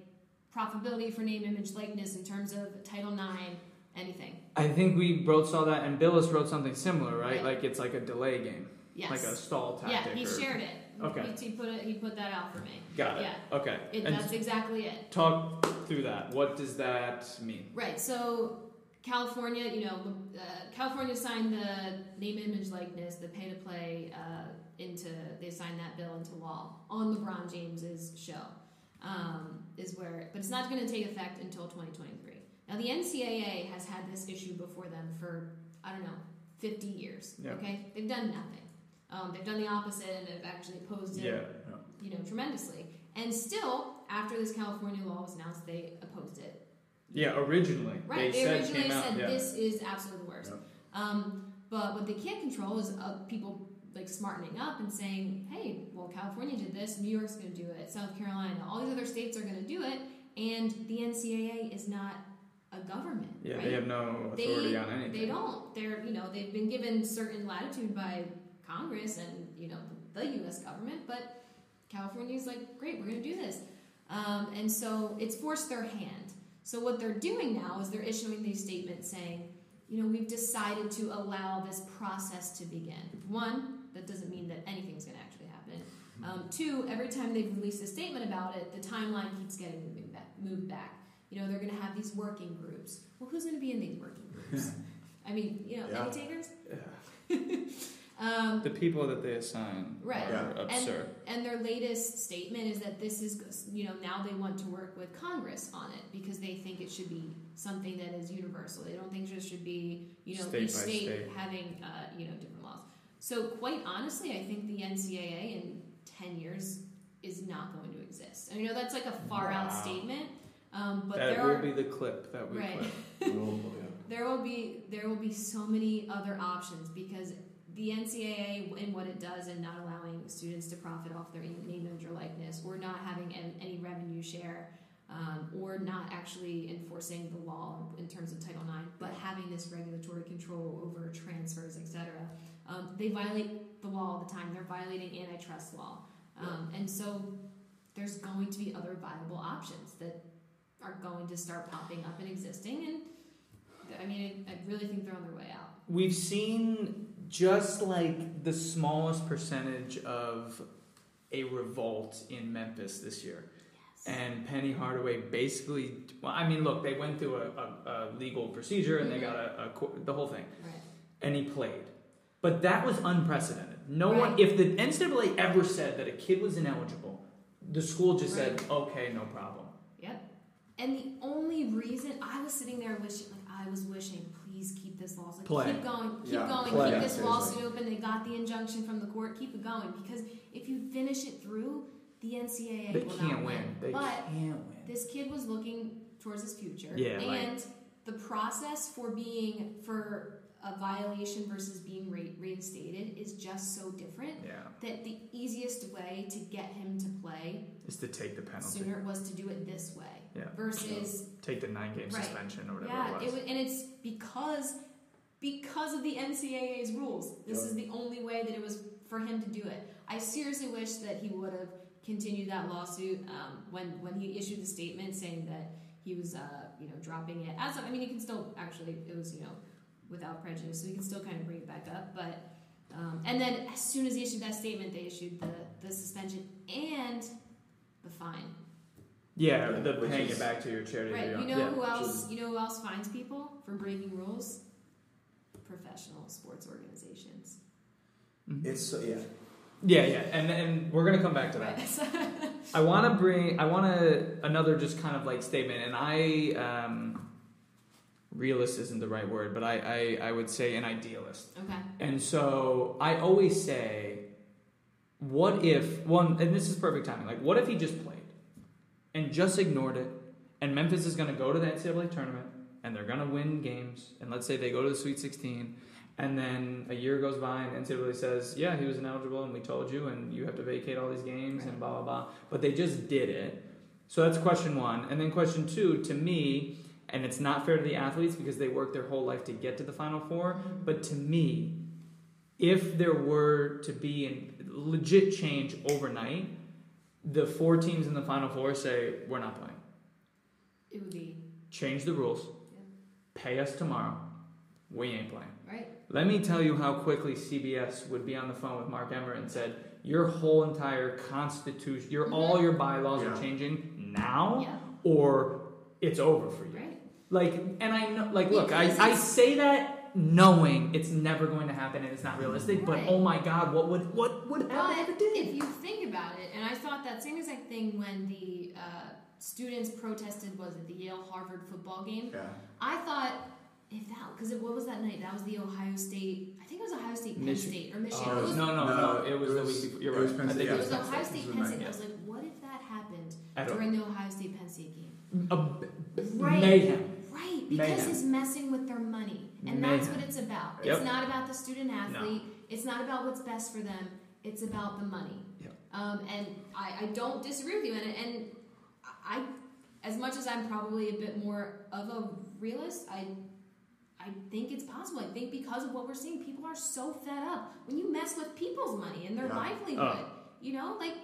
profitability for name, image, likeness, in terms of Title IX, anything. I think we both saw that, and Bilas wrote something similar, right? Right. Like it's like a delay game, Yes. like a stall tactic. yeah, tactic. he or- shared it. Okay. He, he put it. He put that out for me. Got it. Yeah. Okay. It, and that's exactly it. talk through that. What does that mean? Right. So California, you know, uh, California signed the name, image, likeness, the pay to play uh, into. They signed that bill into law on LeBron James's show. Um, is where, but it's not going to take effect until 2023. Now the NCAA has had this issue before them for I don't know 50 years. Yeah. Okay, they've done nothing. Um, they've done the opposite and have actually opposed it Yeah. you know, tremendously. And still, after this California law was announced, they opposed it. Yeah. Originally, Right? they, They, said originally came out. said yeah. this is absolutely the worst. Yeah. Um, but what they can't control is uh, people like smartening up and saying, "Hey, well, California did this, New York's going to do it, South Carolina, all these other states are going to do it, and the NCAA is not a government. Yeah, right? they have no They- authority on anything. They don't. They're you know they've been given certain latitude by Congress and you know the U.S. government, but California's like, great, we're going to do this, um, and so it's forced their hand. So what they're doing now is they're issuing these statements saying, you know, we've decided to allow this process to begin. One, that doesn't mean that anything's going to actually happen. Um, two, every time they've released a statement about it, the timeline keeps getting moving back, moved back. You know, they're going to have these working groups. Well, who's going to be in these working groups? I mean, you know, Yeah. any takers? Yeah. Um, The people that they assign Right. are Yeah. absurd. and their latest statement is that this is, you know, now they want to work with Congress on it because they think it should be something that is universal. They don't think it should be, you know, State each by state, state. having, uh, you know, different laws. So, quite honestly, I think the NCAA in 10 years is not going to exist. And, you know, that's like a far out statement, um, but that there will are. be the clip that we Right. clip. There will be there will be so many other options because the NCAA and what it does in not allowing students to profit off their name, image, or likeness, or not having any revenue share, um, or not actually enforcing the law in terms of Title IX, but having this regulatory control over transfers, etc. Um, they violate the law all the time. They're violating antitrust law, um, and so there's going to be other viable options that are going to start popping up and existing, and I mean, I, I really think they're on their way out. We've seen just like the smallest percentage of a revolt in Memphis this year. And Penny Hardaway basically, well, I mean, look, they went through a, a, a legal procedure and they mm-hmm. got a, a the whole thing, Right. and he played. But that was unprecedented. No one, if the NCAA ever said that a kid was ineligible, the school just said, okay, no problem. Yep. And the only reason I was sitting there wishing, like, I was wishing, this lawsuit. Play. Keep going, keep Yeah, going, play. keep Yeah, this seriously. lawsuit open. They got the injunction from the court. Keep it going because if you finish it through, the NCAA They will can't not win. They but can't win. this kid was looking towards his future, Yeah, like- and the process for being for a violation versus being re- reinstated is just so different Yeah, that the easiest way to get him to play is to take the penalty. sooner it was to do it this way Yeah. versus Take the nine game Right. suspension or whatever yeah it it was. was, and it's because because of the NCAA's rules this Yep. is the only way that it was for him to do it I seriously wish that he would have continued that lawsuit um, when when he issued the statement saying that he was uh, you know dropping it as of, I mean he can still actually it was you know without prejudice so he can still kind of bring it back up but um, and then as soon as he issued that statement they issued the the suspension and the fine yeah, Yeah, the paying is- it back to your charity. Right. You know yeah. who else? is- You know who else finds people for breaking rules? Professional sports organizations. It's so, yeah. Yeah, yeah, and and we're gonna come back to that. I want to bring, I want to another just kind of like statement, and I um, realist isn't the right word, but I, I I would say an idealist. okay. And so I always say, what if one? And this is perfect timing. Like, what if he just played and just ignored it, and Memphis is going to go to the NCAA tournament and they're going to win games, and let's say they go to the Sweet 16, and then a year goes by and NCAA says, yeah, he was ineligible, and we told you, and you have to vacate all these games, and blah blah blah. But they just did it. So that's question one, and then question two to me. And it's not fair to the athletes because they worked their whole life to get to the Final Four. But to me, if there were to be a legit change overnight, the four teams in the Final Four say, we're not playing. It would be Change the rules. Yeah. Pay us tomorrow. We ain't playing. right. Let me tell you how quickly CBS would be on the phone with Mark Emmert and said, your whole entire constitution, your Mhm. all your bylaws Yeah. are changing now, Yeah. or it's over for you. Right. Like, and I know, like, look, I, I say that knowing it's never going to happen and it's not realistic, but oh my god, what would what would happen if But if you think about it, and I thought that same exact thing when the uh, students protested was it the Yale Harvard football game? Yeah. I thought if that because what was that night? That was the Ohio State. I think it was Ohio State, Penn Michi- State or Michigan. It was, no, no, no, No, It was it the week before. You're it right. was Penn I think yeah. it it was was Penn Ohio State. State, Penn was State. night. I was like, what if that happened I don't- during the Ohio State Penn State game? a b- Right. mayhem. Right, because Mayhem. it's messing with their money. And that's what it's about. Yep. It's not about the student athlete. It's not about what's best for them. It's about the money. Yep. Um, and I, I don't disagree with you. And, and I, as much as I'm probably a bit more of a realist, I, I think it's possible. I think because of what we're seeing, people are so fed up. When you mess with people's money and their Yeah. livelihood, Oh. you know, like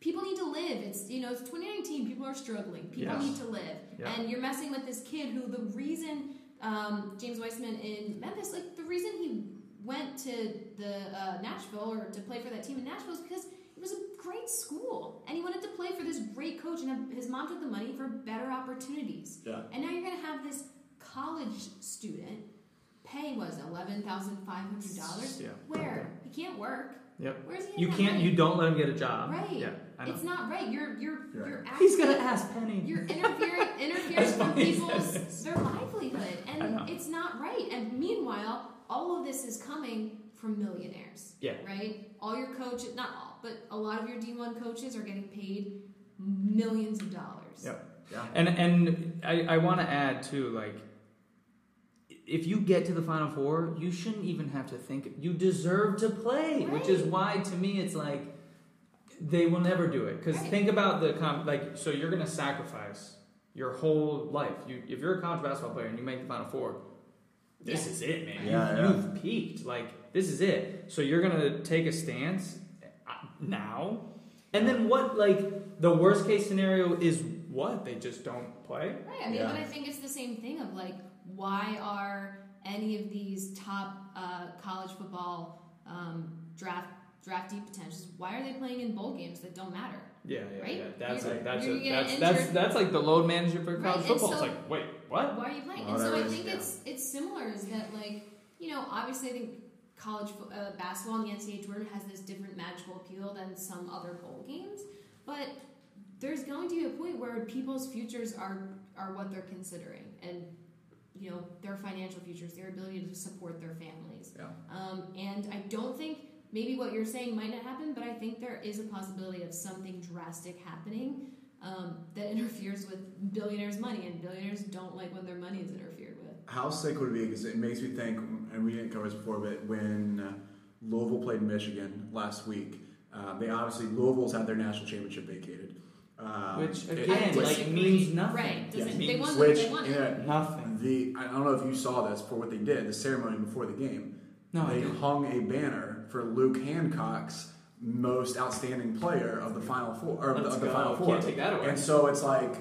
people need to live. It's you know, it's 2019. People are struggling. People Yes. need to live, Yeah. and you're messing with this kid who the reason um, James Wiseman in Memphis, like the reason he went to the uh, Nashville or to play for that team in Nashville is because it was a great school, and he wanted to play for this great coach, and his mom took the money for better opportunities. Yeah. And now you're gonna have this college student pay was eleven thousand five hundred dollars. Yeah. Where he can't work. Yep. Where's he? You can't. money? You don't let him get a job. Right. Yeah. It's not right. You're you're Right. you're He's gonna ask Penny. you're interfering interfering with people's their livelihood, and it's not right. And meanwhile, all of this is coming from millionaires. Yeah. Right. All your coaches, not all, but a lot of your D one coaches are getting paid millions of dollars. Yep. Yeah. And and I, I want to add too, like, if you get to the final four, you shouldn't even have to think. You deserve to play, which is why to me it's like they will never do it. Because Right. think about the comp, like, so you're gonna sacrifice your whole life. You if you're a college basketball player and you make the final four, this Yeah. is it, man. Yeah, you, yeah. You've peaked. Like this is it. So you're gonna take a stance now, and then what? Like the worst case scenario is what? They just don't play. Right. I mean, Yeah. but I think it's the same thing of like, why are any of these top uh, college football um, draft draftee potentials? Why are they playing in bowl games that don't matter? Yeah, yeah, Right? yeah. That's You're- like that's you're a, gonna that's get that's that's like the load management for college and football. so- it's like, wait, what? Why are you playing? Well, and so there I is- think yeah. it's it's similar. Is that like you know obviously I think college uh, basketball in the NCAA tournament has this different magical appeal than some other bowl games, but there's going to be a point where people's futures are are what they're considering and you know their financial futures, their ability to support their families. Yeah. Um, and I don't think maybe what you're saying might not happen, but I think there is a possibility of something drastic happening um, that interferes with billionaires' money, and billionaires don't like when their money is interfered with. How sick would it be? Because it makes me think, and we didn't cover this before, but when uh, Louisville played Michigan last week, uh, they obviously Louisville's had their national championship vacated. Um, Which it- again, it- like means nothing. Right? Doesn't, It they means want which they want it. yeah, nothing. the I don't know if you saw this for what they did the ceremony before the game. No, they hung a banner for Luke Hancock's most outstanding player of the final four or Let's of the go. final four. Can't take that away. And so it's like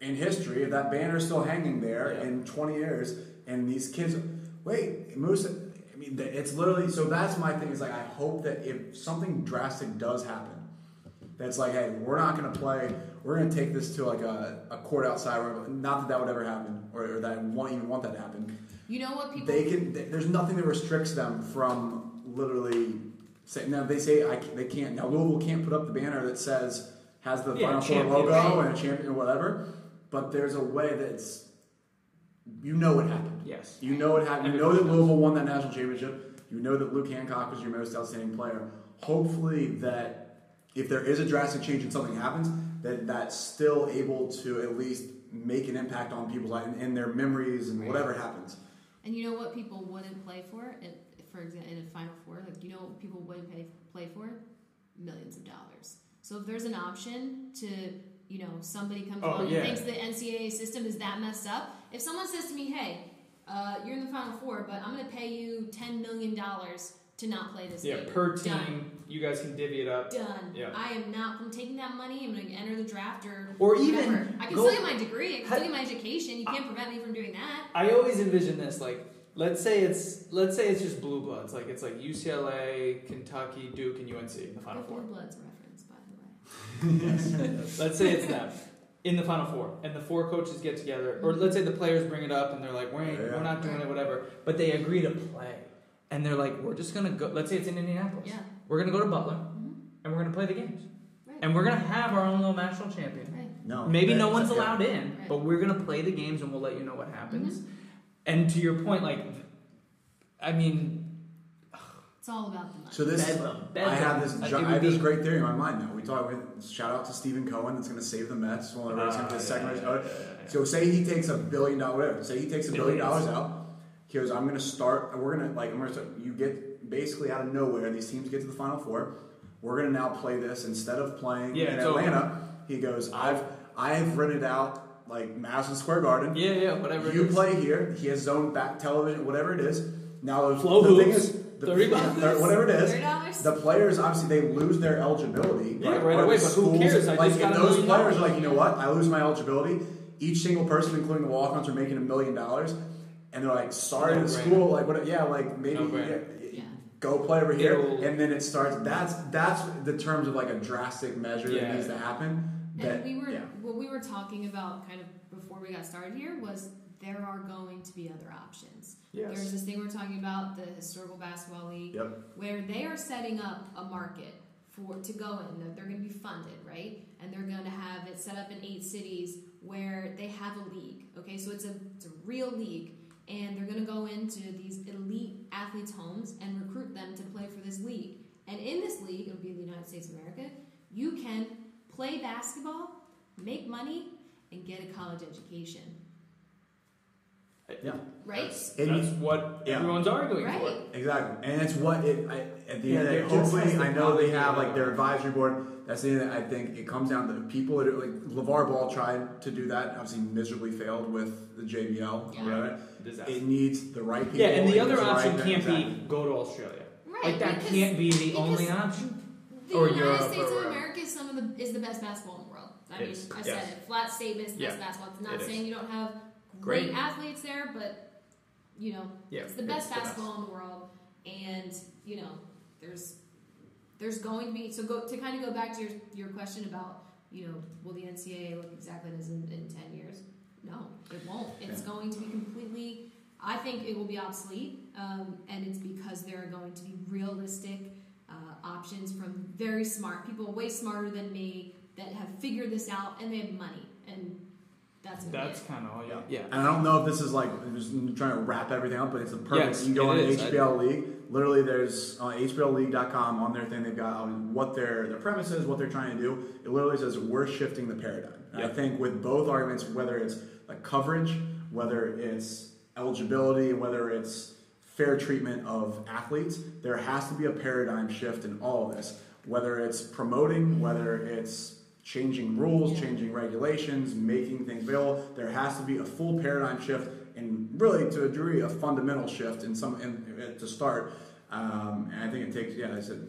in history, if that banner's still hanging there Yeah. in 20 years, and these kids, wait, Moose. I mean, it's literally. So that's my thing. Is like I hope that if something drastic does happen, that's like, hey, we're not going to play. We're going to take this to like a, a court outside. Where, not that that would ever happen, or, or that I want even want that to happen. You know what people? They can. th- There's nothing that restricts them from literally. Say, now they say I, ca- they can't. Now Louisville can't put up the banner that says has the Yeah, Final Four logo Right. and a champion or whatever. But there's a way that it's. You know what happened. Yes. You know what happened. You know that Louisville won that national championship. You know that Luke Hancock was your most outstanding player. Hopefully, that if there is a drastic change and something happens, that that's still able to at least make an impact on people's life and, and their memories and Right. whatever happens. And you know what people wouldn't play for? In, for example, in a Final Four, like you know what people wouldn't pay, play for? Millions of dollars. So if there's an option to, you know, somebody comes Oh, along yeah. and thinks the NCAA system is that messed up, if someone says to me, "Hey, uh, you're in the Final Four, but I'm going to pay you ten million dollars to not play this Yeah, game," per team, Done. you guys can divvy it up. Done. Yeah. I am not. I'm taking that money. I'm going to enter the draft or Or even. I can go- still get my degree. I can still get my education. You can't prevent me from doing that. I always envision this like let's say it's let's say it's just blue bloods like it's like UCLA, Kentucky, Duke, and UNC in the Final Blue Four. Bloods reference, by the way. let's say it's them in the Final Four, and the four coaches get together, or let's say the players bring it up and they're like, "We ain't, Yeah. we're not doing it, whatever," but they agree to play, and they're like, "We're just gonna go." Let's say it's in Indianapolis. Yeah. We're gonna go to Butler, Mhm. and we're gonna play the games, Right. and we're gonna have our own little national champion. Right. No, Maybe no one's yeah. allowed in, Right. but we're gonna play the games and we'll let you know what happens. Mm-hmm. And to your point, like, I mean, It's all about the money. So this, Bedlam, I have this, Like, I have this great theory in my mind now. We talk with shout out to Steven Cohen that's going to save the Mets. One of the Rays going to yeah, second. yeah, race. yeah, yeah, yeah. So say he takes a billion dollar whatever. Say he takes a billion billion dollars out. He goes, I'm going to start. We're going to like. I'm going to start. You get basically out of nowhere. These teams get to the final four. We're going to now play this instead of playing Yeah, in it's over. Atlanta. He goes, I've I've rented out like Madison Square Garden. yeah, yeah, whatever. You is. play here. He has his own back television, whatever it is. Now the, Flow the thing is, the, 30 yeah, bucks. thir- whatever it is, $30? the players obviously they lose their eligibility. Yeah, right, right away, the but who cares? I like just if got a those million players are like, you know what? I lose my eligibility. Each single person, including the walk-ons, are making a million dollars, and they're like, sorry to the No-brainer. school, like what? Yeah, like maybe No-brainer. yeah, Yeah. go play over here, It'll- and then it starts. That's that's the terms of like a drastic measure Yeah. that needs to happen. That And we were yeah. what we were talking about kind of before we got started here was there are going to be other options. Yes. There's this thing we're talking about, the historical basketball league, Yep. where they are setting up a market for to go in. They're, they're going to be funded, right? And they're going to have it set up in eight cities where they have a league. Okay, so it's a it's a real league, and they're going to go into these elite athletes' homes and recruit them to play for this league. And in this league, it'll be the United States of America. You can play basketball, make money, and get a college education. Yeah. Right? That's, It that's what yeah. everyone's arguing Right. for. Exactly, and it's what it. I, at the Yeah, end of there the day, just hopefully, I know they have like their advisory board. That's the end. That I think it comes down to the people that are like LaVar Ball tried to do that. Obviously, miserably failed with the JBL. Yeah. Right? Disaster. It needs the right people. Yeah, and the other needs right- option can't exactly. be go to Australia. Right. Like that because can't be the because only option. The Or United Europe States or of wherever. America is some of the is the best basketball in the world. I mean, It's- I said yes. it. Flat statement, it's the best Yeah, basketball. It's not it is. saying you don't have great, Great. athletes there, but you know, Yeah, it's the best it's the basketball in the world. And you know, there's there's going to be so go to kind of go back to your your question about you know will the NCAA look exactly as in, in ten years? No, it won't. It's Yeah. going to be completely. I think it will be obsolete, um, and it's because there are going to be realistic uh, options from very smart people, way smarter than me, that have figured this out and they have money, and that's That's kind of all. Yeah. Yeah. And I don't know if this is like I'm just trying to wrap everything up, but it's a perfect. Yes, you can go on it to is. I- HBL League. Literally, there's on HBLLeague.com on their thing. They've got um, what their their premise is, what they're trying to do. It literally says we're shifting the paradigm. And I think with both arguments, whether it's like coverage, whether it's eligibility, whether it's fair treatment of athletes, there has to be a paradigm shift in all of this. Whether it's promoting, whether it's changing rules, Yeah. changing regulations, making things available, there has to be a full paradigm shift and really to a degree a fundamental shift in some in, to start. Um, and I think it takes yeah, I said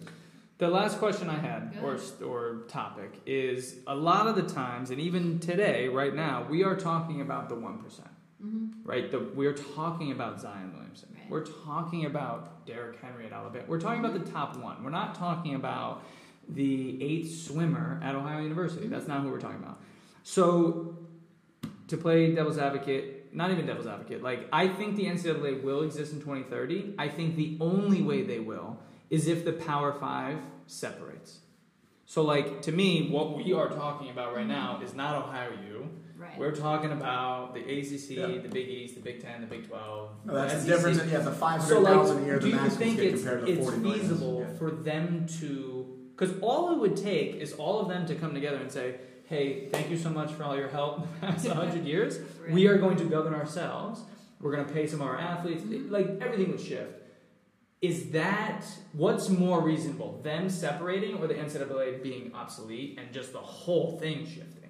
The last question I had, or, or topic, is a lot of the times, and even today, right now, we are talking about the 1%. Mhm. Right? The, we're talking about Zion Williamson. Right. We're talking about Derrick Henry at Alabama. We're talking about the top one. We're not talking about the eighth swimmer at Ohio University. That's not who we're talking about. So, to play devil's advocate, not even devil's advocate, like, I think the NCAA will exist in 2030. I think the only way they will is if the Power Five separates. So, like, to me, what we are talking about right now mm-hmm. is not Ohio U. Right. We're talking about the ACC, Yeah. the Big East, the Big Ten, the Big Twelve. no, that's the SEC. difference. In, yeah, the five So, hundred like, thousand a year do the you Masters think it's, compared to the it's feasible Yeah. for them to? Because all it would take is all of them to come together and say, "Hey, thank you so much for all your help in the past hundred years. Right. We are going to govern ourselves. We're going to pay some of our athletes. Like everything would shift." Is that what's more reasonable? Them separating or the NCAA being obsolete and just the whole thing shifting?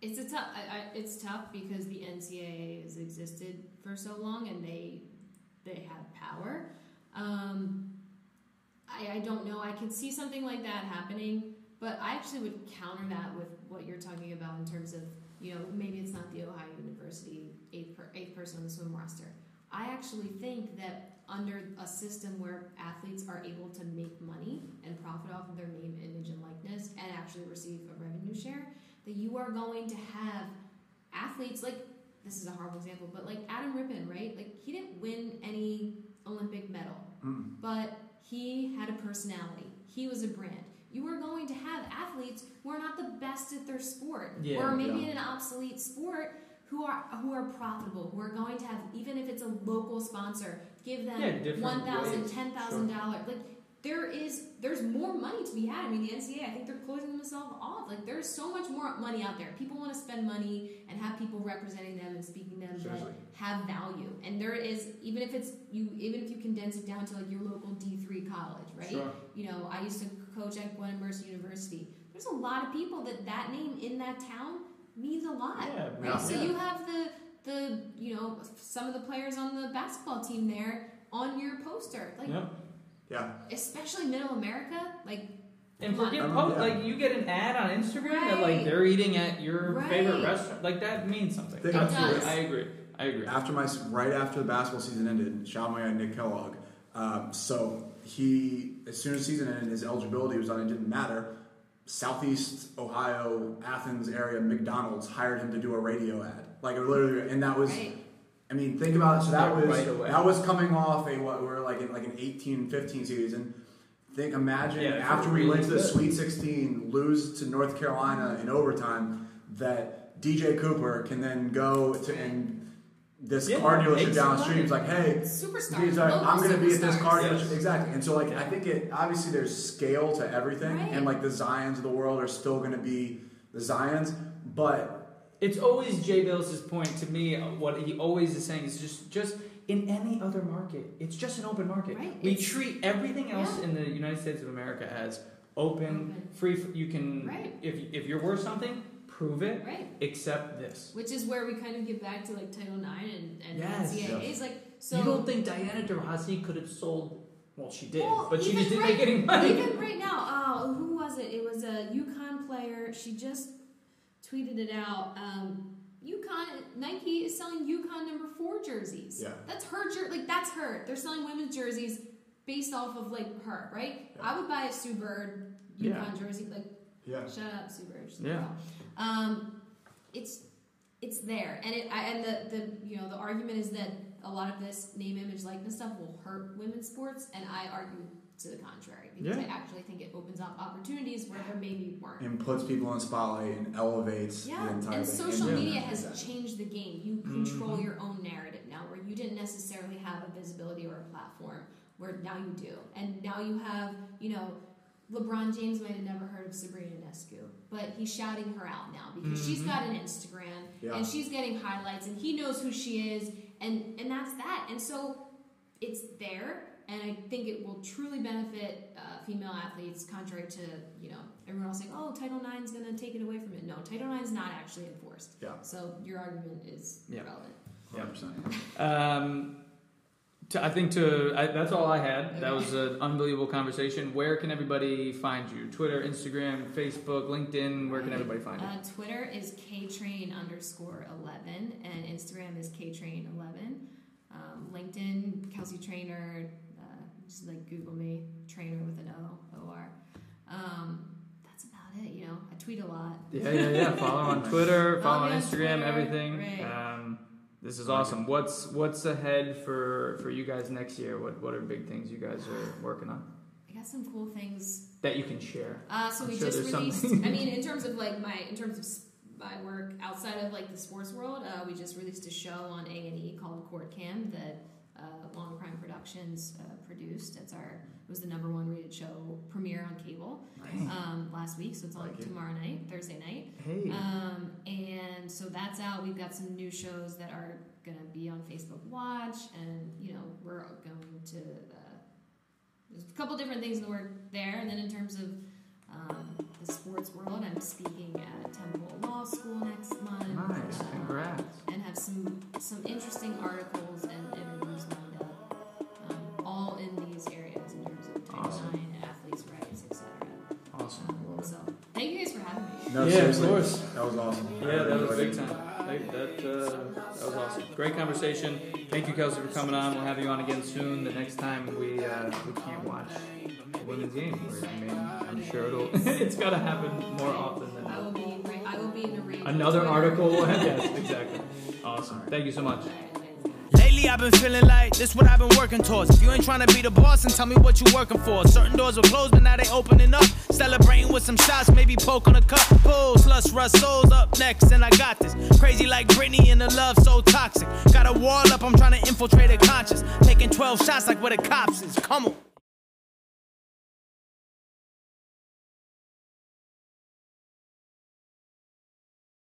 It's a tough. I, I, it's tough because the NCAA has existed for so long and they they have power. Um, I, I don't know. I could see something like that happening, but I actually would counter that with what you're talking about in terms of you know maybe it's not the Ohio University eighth per, eighth person on the swim roster. I actually think that under a system where athletes are able to make money and profit off of their name, image, and likeness, and actually receive a revenue share, that you are going to have athletes like this is a horrible example, but like Adam Rippon, right? Like he didn't win any Olympic medal, Mm. but he had a personality. He was a brand. You are going to have athletes who are not the best at their sport, Yeah, or maybe yeah. in an obsolete sport, who are who are profitable, who are going to have even if it's a local sponsor, give them Yeah, one thousand, ten thousand dollars. Like there is there's more money to be had. I mean, the NCAA, I think they're closing themselves off. Like there's so much more money out there. People want to spend money and have people representing them and speaking them Seriously. that have value. And there is even if it's you even if you condense it down to like your local D three college, right? Sure. You know, I used to coach at Mercy University. There's a lot of people that that name in that town means a lot, Yeah, right? yeah. So you have the the you know some of the players on the basketball team there on your poster, like Yep. Yeah, especially Middle America, like And Come on. forget I po- yeah. like you get an ad on Instagram that like they're eating at your Right. favorite restaurant. Like that means something. Think- It Absolutely. does. I agree. I agree. after my right after the basketball season ended, shout out my guy Nick Kellogg. Um, so he, as soon as season ended, his eligibility was on. It didn't matter. Southeast Ohio, Athens area McDonald's hired him to do a radio ad, like it literally, and that was. right, I mean, think about it. So that Yeah, was right that was coming off a what we're like in like an 18-15 season. Think, imagine Yeah, after we really went to the good. Sweet 16, lose to North Carolina in overtime, that DJ Cooper can then go to and this Yeah, car make dealership some down the money. street is like, hey, superstars. He's like, I'm going to be at this superstars. car Yes. dealership. Exactly. And so, like, I think it obviously there's scale to everything, Right. and like the Zions of the world are still going to be the Zions, but It's always Jay Bilas's point to me. uh, What he always is saying is just just in any other market, it's just an open market. Right, We it's- treat everything else Yeah. in the United States of America as open, Open. free. You can Right. if if you're worth something, prove it. right. Accept this. Which is where we kind of get back to like Title IX and, and Yes. NCAA. It's like so. you don't think Diana Taurasi could have sold? Well, she did, Well, but she just didn't right- make any money. Even right now, uh, who was it? It was a UConn UConn player. She just tweeted it out. Um, UConn Nike is selling UConn number four jerseys. Yeah. That's her jer- like that's her. They're selling women's jerseys based off of like her, right? Yeah. I would buy a Sue Bird UConn Yeah. jersey. Like Yeah. shut up, Sue Bird. Yeah. Um, it's it's there, and it I, and the the you know the argument is that a lot of this name, image, likeness stuff will hurt women's sports, and I argue to the contrary because Yeah. I actually think it opens up opportunities where there maybe weren't. And puts people in spotlight and elevates Yeah, the entire and thing. social Yeah. media has Exactly. changed the game. You control Mhm. your own narrative now, where you didn't necessarily have a visibility or a platform, where now you do. And now you have, you know, LeBron James might have never heard of Sabrina Ionescu, but he's shouting her out now because she's Mhm. got an Instagram Yeah. and she's getting highlights and he knows who she is, and, and that's that. And so it's there, and I think it will truly benefit uh, female athletes, contrary to you know everyone else saying, "Oh, Title IX is going to take it away from it." No, Title IX is not actually enforced. Yeah. So your argument is Yeah. irrelevant. 100%. Um, to, I think to I, that's all I had. That was an unbelievable conversation. Where can everybody find you? Twitter, Instagram, Facebook, LinkedIn. Where can everybody find you? Uh, Twitter is ktrain underscore eleven, and Instagram is ktrain eleven. Um, LinkedIn, Kelsey Trainor. Just like Google me, Trainor with an O O R. Um, that's about it. You know, I tweet a lot. Yeah, yeah, yeah. Follow on Twitter, follow Follow on Instagram, Twitter, everything. right. Um, this is awesome. What's what's ahead for for you guys next year? What what are big things you guys are working on I got some cool things that you can share? Uh, so I'm we sure just released. I mean, in terms of like my in terms of my work outside of like the sports world, uh, we just released a show on A and E called Court Cam that uh, Long Crime Productions uh, produced. It's our it was the number one rated show premiere on cable Dang. um, last week, so it's on Like it. tomorrow night, Thursday night. Hey. Um, and so that's out. We've got some new shows that are going to be on Facebook Watch, and you know we're going to. Uh, there's a couple different things in the work there, and then in terms of um, the sports world, I'm speaking at Temple Law School next month. nice. uh, Congrats. and have some some interesting articles and interviews No, Yeah, of course. That was awesome. I Yeah, that was big it. time. That, that, uh, that was awesome. Great conversation. Thank you, Kelsey, for coming on. We'll have you on again soon. The next time we uh, we can't watch the women's game. I mean, I'm sure it'll it's got to happen more often than I will be in, ra- I will be in a rage. Another article. yes, exactly. Awesome. Thank you so much. I've been feeling like this what I've been working towards. If you ain't trying to be the boss, then tell me what you working for. Certain doors were closed, but now they opening up. Celebrating with some shots, maybe poke on a couple. Lust, rust, souls up next, and I got this. Crazy like Britney and the love so toxic. Got a wall up, I'm trying to infiltrate a conscience. Taking 12 shots like where the cops is. Come on.